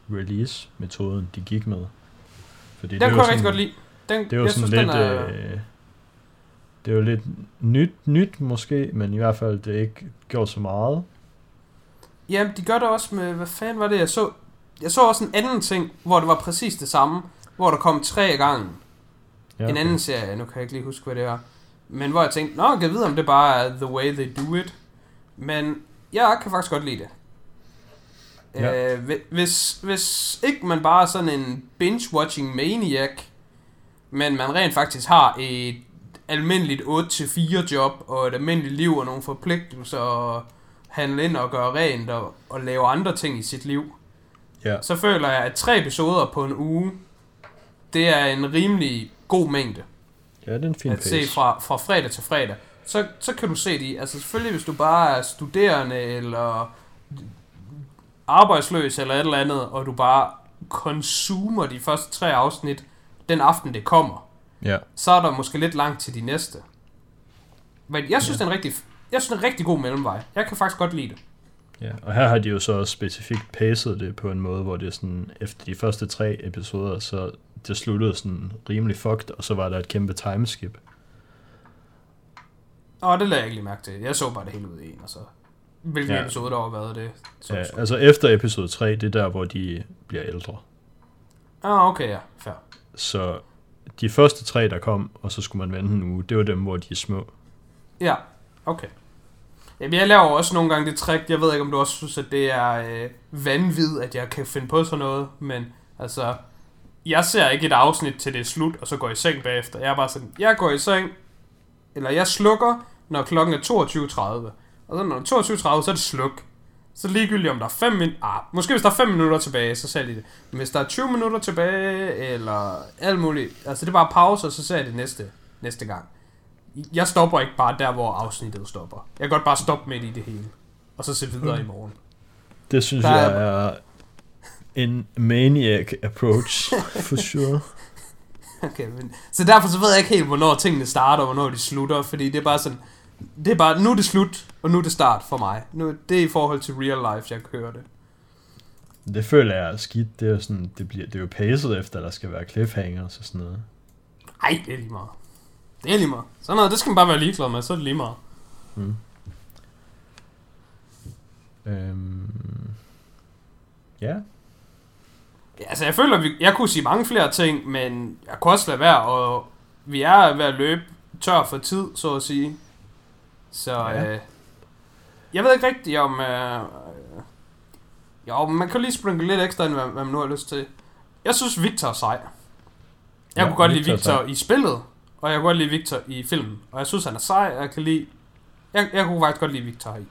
release-metoden, de gik med? Fordi Den er kunne jeg rigtig godt lide. Den, Det er jo sådan synes, lidt, er, øh, det er jo lidt nyt, nyt måske, men i hvert fald det er ikke gjort så meget. Jamen, de gør det også med, hvad fanden var det, jeg så? Jeg så også en anden ting, hvor det var præcis det samme, hvor der kom tre gange Ja, ja, en anden serie, nu kan jeg ikke lige huske, hvad det er. Men hvor jeg tænkte, nå, jeg vide, om det bare er the way they do it. Men jeg kan faktisk godt lide det. Ja. Øh, hvi- hvis, hvis ikke man bare er sådan en binge-watching maniac, men man rent faktisk har et almindeligt 8-4 job, og et almindeligt liv, og nogle forpligtelser, og handle ind og gøre rent, og, og lave andre ting i sit liv, Ja, så føler jeg, at tre episoder på en uge, det er en rimelig god mængde ja det er en fin at pace. se fra, fra fredag til fredag. Så, så kan du se de. Altså selvfølgelig, hvis du bare er studerende, eller arbejdsløs, eller et eller andet, og du bare konsumer de første tre afsnit, den aften det kommer, Ja, så er der måske lidt langt til de næste. Men jeg synes, ja. det er en rigtig, jeg synes, det er en rigtig god mellemvej. Jeg kan faktisk godt lide det. Ja, og her har de jo så også specifikt pacet det på en måde, hvor det er sådan, efter de første tre episoder, så det sluttede sådan rimelig fucked, og så var der et kæmpe timeskip. Og det lagde jeg ikke lige mærke til. Jeg så bare det hele ud i en, og så... Hvilken Ja. episode der var været det? Så, Ja, så. altså efter episode 3, det er der, hvor de bliver ældre. Ah, okay, ja. Fair. Så de første tre, der kom, og så skulle man vente en uge, det var dem, hvor de er små. Ja, okay. Jamen, jeg laver også nogle gange det trick. Jeg ved ikke, om du også synes, at det er øh, vanvid, at jeg kan finde på sådan noget. Men altså, jeg ser ikke et afsnit til det er slut, og så går jeg i seng bagefter. Jeg er bare sådan, jeg går i seng, eller jeg slukker, når klokken er 22.30. Og så når det er 22.30, så er det sluk. Så ligegyldigt om der er 5 minutter, ah, måske hvis der er 5 minutter tilbage, så ser de det. Men hvis der er 20 minutter tilbage, eller alt muligt, altså det er bare pause, og så ser jeg det næste, næste gang. Jeg stopper ikke bare der, hvor afsnittet stopper. Jeg kan godt bare stoppe midt i det hele, og så se videre mm. i morgen. Det synes Der jeg er- er en maniac approach, for sure. Okay, men, så derfor så ved jeg ikke helt, hvornår tingene starter, og hvornår de slutter, fordi det er bare sådan, det er bare, nu er det slut, og nu er det start for mig. Nu, det er i forhold til real life, jeg kører det. Det føler jeg er skidt. Det er jo, sådan, det bliver, det er jo pacet efter, at der skal være cliffhangers og sådan noget. Ej, det er lige meget. Det er lige meget. Sådan noget, det skal man bare være ligeglad med, så er det lige meget. Mm. Øhm. Ja, Ja, Altså, jeg føler, vi, jeg kunne sige mange flere ting, men jeg kunne også lade være, og vi er ved at løbe tør for tid, så at sige. Så, Ja. øh, jeg ved ikke rigtigt om... Øh, jo, man kan lige springe lidt ekstra ind, hvad, hvad man nu har lyst til. Jeg synes, Victor er sej. Jeg Ja, kunne godt lide Victor er Victor i spillet, og jeg kunne godt lide Victor i filmen. Og jeg synes, han er sej, og jeg kan lide... Jeg, jeg kunne faktisk godt lide Victor i.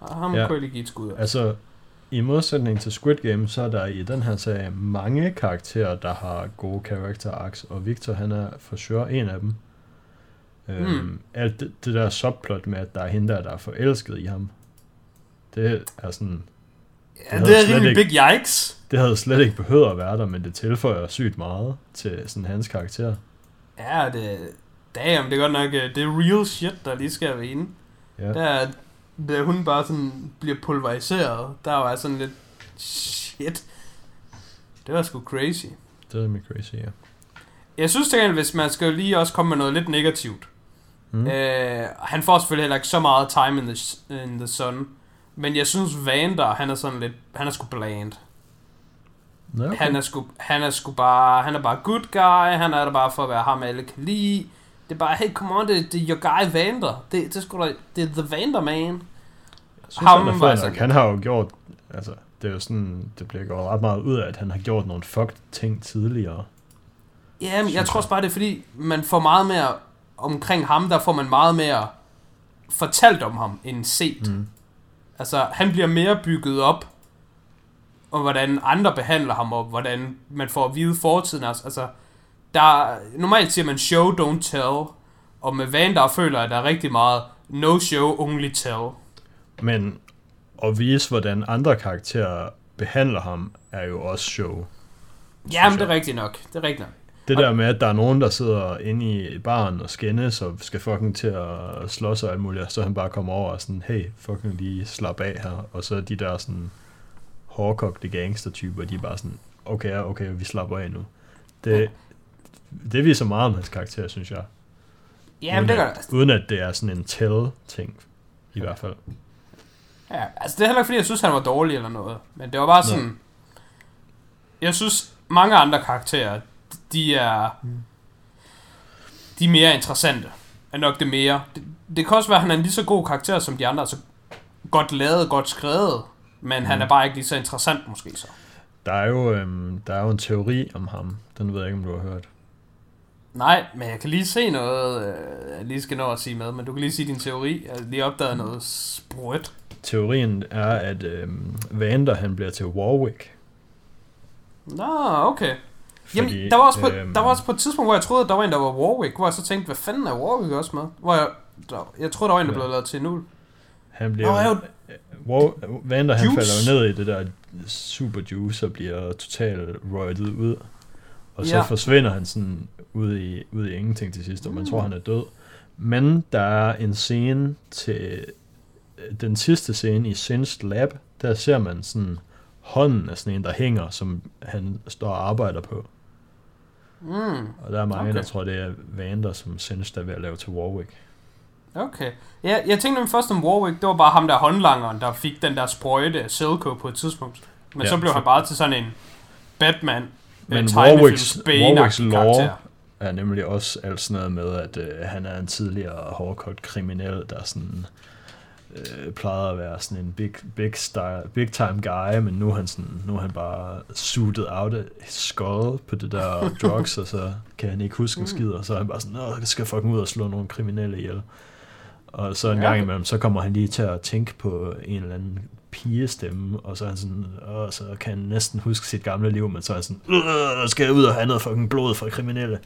Og ham Ja. kunne jeg lige give et skud af. altså i modsætning til Squid Game, så er der i den her serie mange karakterer, der har gode character arcs, og Victor han er for sure en af dem. Øhm, Mm. alt det, det der subplot med, at der er hende der, der er forelsket i ham, det er sådan, Ja, havde det er rimelig ikke- big yikes. det havde slet ikke behøvet at være der, men det tilføjer sygt meget til sådan hans karakter. Ja, det... Damn, det er godt nok... øh, Det er real shit, der lige skal være inde. Ja. Der, da hun bare sådan bliver pulveriseret, der var jeg sådan lidt... Shit. Det var sgu crazy. Det er mit crazy, ja. Jeg synes til hvis man skal lige også komme med noget lidt negativt. Mm. Øh, han får selvfølgelig heller ikke så meget time in the, in the sun. Men jeg synes, Vander, han er sådan lidt... Han er sgu bland. Nå, okay. Han er sgu, han er sgu bare, han er bare good guy, han er der bare for at være ham, alle kan lide. Det er bare, hey, come on, det, det er your guy Vander. Det, det, er sgu da, det er the Vander, man. Jeg synes, ham han var altså-. Han har jo gjort, altså, det er jo sådan, det bliver gjort ret meget ud af, at han har gjort nogle fucked ting tidligere. Ja, men jeg tror også bare, det er fordi, man får meget mere omkring ham, der får man meget mere fortalt om ham, end set. Mm. Altså, han bliver mere bygget op, og hvordan andre behandler ham, og hvordan man får at vide fortiden. Altså, altså der, normalt siger man show, don't tell, og med Van, der føler jeg, der er rigtig meget no show, only tell. Men at vise, hvordan andre karakterer behandler ham, er jo også show. Jamen, det er rigtigt nok. Det er rigtigt nok. Det der med, at der er nogen, der sidder inde i baren og skændes og skal fucking til at slås og alt muligt, og så han bare kommer over og sådan, hey, fucking lige slap af her. Og så de der sådan hårdkogte gangstertyper, de er bare sådan, okay, okay, vi slapper af nu. Det, det viser meget om hans karakter, synes jeg. Jamen, det gør uden, det. at, uden at det er sådan en tell-ting, i hvert fald. Ja, altså det er heller ikke, fordi jeg synes, han var dårlig eller noget. Men det var bare sådan... Jeg synes, mange andre karakterer, de er... De er mere interessante. Er nok det mere. Det, det kan også være, at han er en lige så god karakter som de andre. Altså godt lavet, godt skrevet. Men mm. han er bare ikke lige så interessant måske så. Der er, jo, øhm, der er jo en teori om ham. Den ved jeg ikke, om du har hørt. Nej, men jeg kan lige se noget, øh, jeg lige skal nå at sige med, men du kan lige sige din teori. Jeg lige opdaget noget sprødt. Teorien er, at øhm, Vander han bliver til Warwick. Nå, okay. Jamen, Fordi, der var, også på, øhm, der var også på et tidspunkt, hvor jeg troede, at der var en, der var Warwick, hvor jeg så tænkte, hvad fanden er Warwick også med? Hvor jeg, der, jeg troede, der var en, der Ja. blev lavet til nu. Han bliver Nå, jo, War, Vander han falder jo ned i det der super juice og bliver totalt røget ud. Og så Ja. forsvinder han sådan ud i, ud i ingenting til sidst, og man Mm. tror, han er død. Men der er en scene til den sidste scene i Singed Lab, der ser man sådan hånden af sådan en, der hænger, som han står og arbejder på. mm, Og der er mange, okay. Der tror, det er Vander, som Singed er ved at lave til Warwick. Okay. Ja, jeg tænkte nemlig først om Warwick, det var bare ham der håndlangeren, der fik den der sprøjte af Silco på et tidspunkt. Men Ja, så blev for- han bare til sådan en Batman, Men øh, Warwicks, tegnefilms Warwicks Bane-agtig lore er nemlig også alt sådan noget med, at øh, han er en tidligere hårdkogt kriminel, der sådan øh, plejede at være sådan en big, big, style, big time guy, men nu er han, sådan, nu er han bare suited out af skull på det der drugs, og så kan han ikke huske en skid, og så er han bare sådan, Nå, jeg skal fucking ud og slå nogle kriminelle ihjel. Og så en Ja. gang imellem, så kommer han lige til at tænke på en eller anden pigestemme, og så er han sådan, og så kan han næsten huske sit gamle liv, men så er han sådan, "Øh, skal jeg ud og have noget fucking blod fra kriminelle.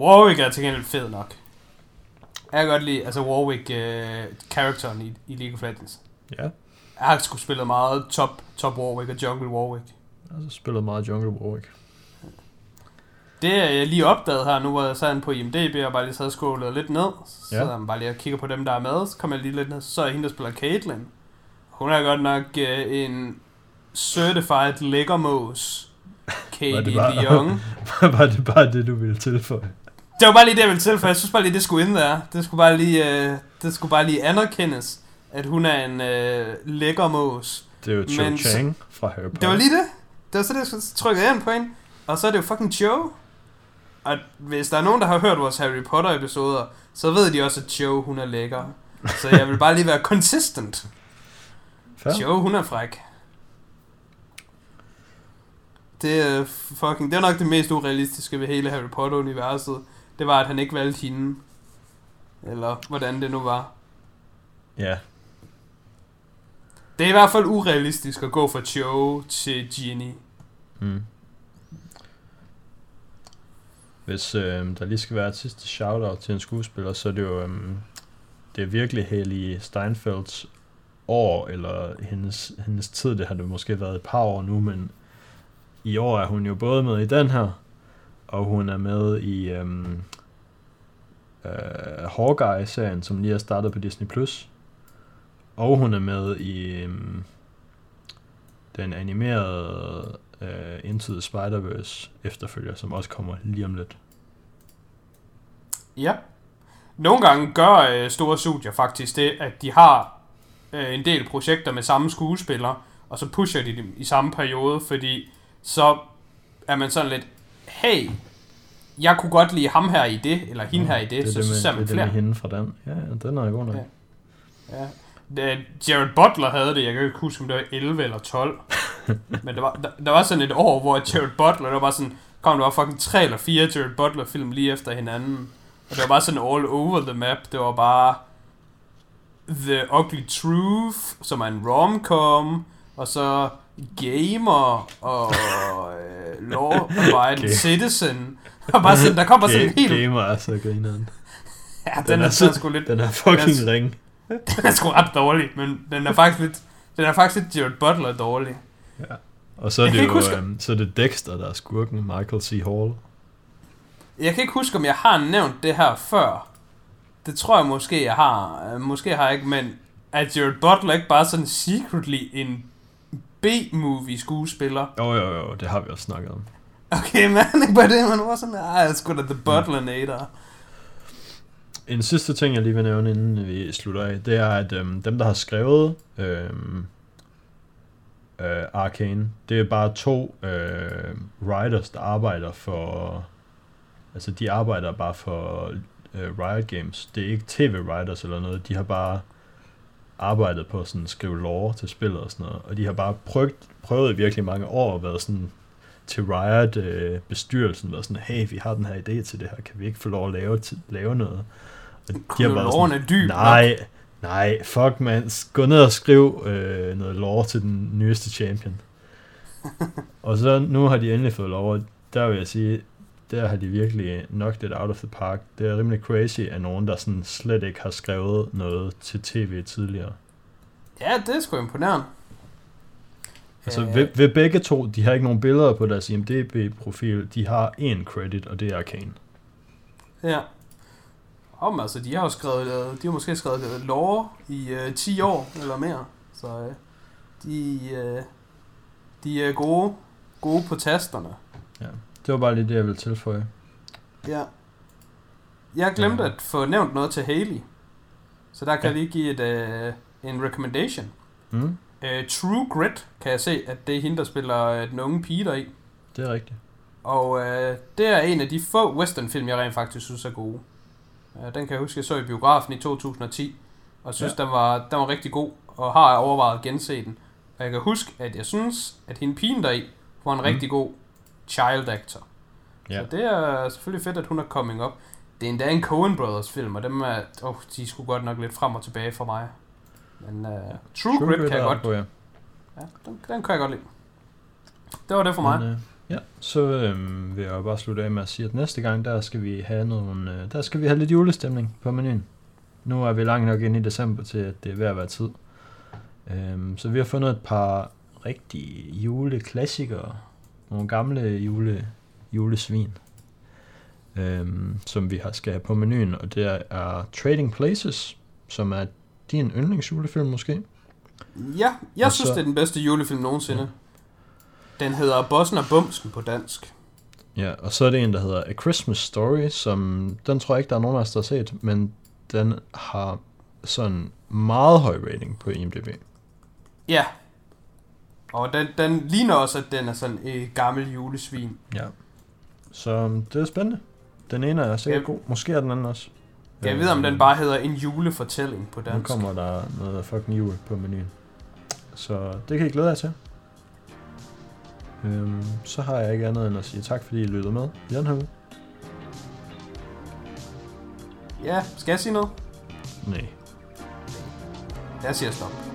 Warwick er til gengæld fed nok. Jeg kan godt lide, altså Warwick, øh, karakteren i, i League of Legends. Ja, Jeg har sgu spillet meget top, top Warwick og jungle Warwick. og så spillet meget Jungle Warwick. Det er jeg lige opdaget her, nu hvor jeg sad på IMDb og bare lige sad og lidt ned. Så Ja. man bare lige og kigger på dem, der er med. Så kommer jeg lige lidt ned, så er hende, der spiller Caitlyn. Hun er godt nok øh, en certified lækkermås. Var Katie det bare- Young. var det bare det, du ville tilføje? Det var bare lige det, jeg ville til, for jeg synes bare lige, det skulle ind der. Det skulle bare lige, øh, det skulle bare lige anerkendes, at hun er en øh, lækkermås. Det er jo Cho Men Chang fra Harry Potter. Det var lige det. Det var så det, jeg skulle trykke ind på hende. Og så er det jo fucking Joe. Og hvis der er nogen, der har hørt vores Harry Potter episoder, så ved de også, at Joe, hun er lækker. Så jeg vil bare lige være consistent. Fair. Joe, hun er fræk. Det er fucking, det er nok det mest urealistiske ved hele Harry Potter-universet. Det var, at han ikke valgte hende. Eller hvordan det nu var. Ja, Det er i hvert fald urealistisk at gå fra Joe til Ginny. Mm. Hvis øh, der lige skal være et sidste shout-out til en skuespiller, så er det jo, øh, det er virkelig Haley Steinfelds år, eller hendes, hendes tid, det har det måske været et par år nu, men i år er hun jo både med i den her, og hun er med i øh, øh, Hawkeye-serien, som lige er startet på Disney+. Plus. Og hun er med i øh, den animerede øh, Into the Spider-Verse efterfølger, som også kommer lige om lidt. Ja. Nogle gange gør øh, store studier faktisk det, at de har øh, en del projekter med samme skuespiller, og så pusher de dem i samme periode, fordi så er man sådan lidt, hey, jeg kunne godt lide ham her i det, eller hende her i det, det er så, det så med, ser det man er det flere. med hende fra den. Ja, ja, den er god nok. Ja. Ja. Det- Jared Butler havde det, jeg kan ikke huske, om det var 11 eller 12. Men der var, der, der var sådan et år, hvor Jared Butler, der var sådan, kom der var fucking tre eller fire Jared Butler film lige efter hinanden. Og det var bare sådan all over the map. Det var bare The Ugly Truth, som er en rom-com, og så Gamer og øh, Law Abiding Okay. Citizen. Og bare sådan, der kom bare sådan en helt... Gamer er så grineren. Ja, den, den er er, så- sgu lidt... Den er fucking Den ring. Den er sgu ret dårlig, men den er faktisk lidt... Den er faktisk lidt Jared Butler dårlig. Og så er Jeg det jo huske- øhm, så er det Dexter, der er skurken, Michael C. Hall. Jeg kan ikke huske, om jeg har nævnt det her før. Det tror jeg måske, jeg har. Øh, Måske har jeg ikke, men er Jared Butler ikke bare sådan secretly en B-movie skuespiller? Jo, jo, jo, det har vi også snakket om. Okay, men ikke bare det, man var sådan, ej, jeg er sgu da The Butler Nader. En sidste ting, jeg lige vil nævne, inden vi slutter af, det er, at øhm, dem, der har skrevet øhm, øh, Arcane, det er bare to øh, writers, der arbejder for... Altså, de arbejder bare for øh, Riot Games. Det er ikke tv-writers eller noget. De har bare arbejdet på sådan at skrive lore til spillet og sådan noget. Og de har bare prøvet, prøvet i virkelig mange år at være sådan til Riot øh, bestyrelsen været sådan, hey, vi har den her idé til det her, kan vi ikke få lov at lave, til, lave noget? Og Kronologen er dyb nok. Nej, fuck man, gå ned og skriv øh, noget lore til den nyeste champion. og så nu har de endelig fået lov, og der vil jeg sige, der har de virkelig knocked it out of the park. Det er rimelig crazy af nogen, der sådan slet ikke har skrevet noget til tv tidligere. Ja, det er sgu imponerende. Altså Øh, ved, ved begge to, de har ikke nogen billeder på deres IMDb-profil, de har én credit, og det er Arcane. Ja. Om, altså, de har jo skrevet, øh, de har måske skrevet øh, lore i øh, 10 år eller mere. Så øh, de, øh, de er gode, gode på tasterne. Det var bare lige det, jeg ville tilføje. Ja. Jeg glemte Ja. at få nævnt noget til Haley. Så der kan Ja. jeg lige give et, øh, en recommendation. Mm, Uh, True Grit kan jeg se, at det er hende, der spiller øh, den unge pige deri. det er rigtigt. Og uh, det er en af de få westernfilm, jeg rent faktisk synes er gode. Uh, den kan jeg huske, jeg så i biografen i 2010. Og synes, Ja. den, var, den var rigtig god. Og har overvejet at gense den. Og jeg kan huske, at jeg synes, at hende pigen deri var en Mm. rigtig god child actor. Ja. Så det er selvfølgelig fedt, at hun er coming up. Det er endda en Coen Brothers film, og dem er, oh, de sgu godt nok lidt frem og tilbage for mig. Men uh, True, True Grit, Grit kan jeg godt. På, ja. Ja, den, den kan jeg godt lide. Det var det for mig. Men, øh, ja, så øh, vil jeg bare slutte af med at sige, at næste gang, der skal vi have nogle, øh, der skal vi have lidt julestemning på menuen. Nu er vi langt nok inde i december til, at det er ved at være tid. Øh, så vi har fundet et par rigtige juleklassikere. Nogle gamle jule, julesvin. Øh, som vi har skal have på menuen, og det er Trading Places, som er din yndlingsjulefilm måske. Ja, jeg og synes, så, det er den bedste julefilm nogensinde. Ja. Den hedder Bossen og Bumsen på dansk. Ja, og så er det en, der hedder A Christmas Story, som den tror jeg ikke, der er nogen af os, der har set, men den har sådan meget høj rating på IMDb. Ja. Og den, den ligner også, at den er sådan et gammel julesvin. Ja. Så det er spændende. Den ene er sikkert ja. god. Måske er den anden også. Jeg ved, om den bare hedder en julefortælling på dansk. Nu kommer der noget fucking jul på menuen. Så det kan I glæde jer til. Øhm, så har jeg ikke andet end at sige tak, fordi I lyttede med i den her uge. Ja, skal jeg sige noget? Nej. Jeg siger stop.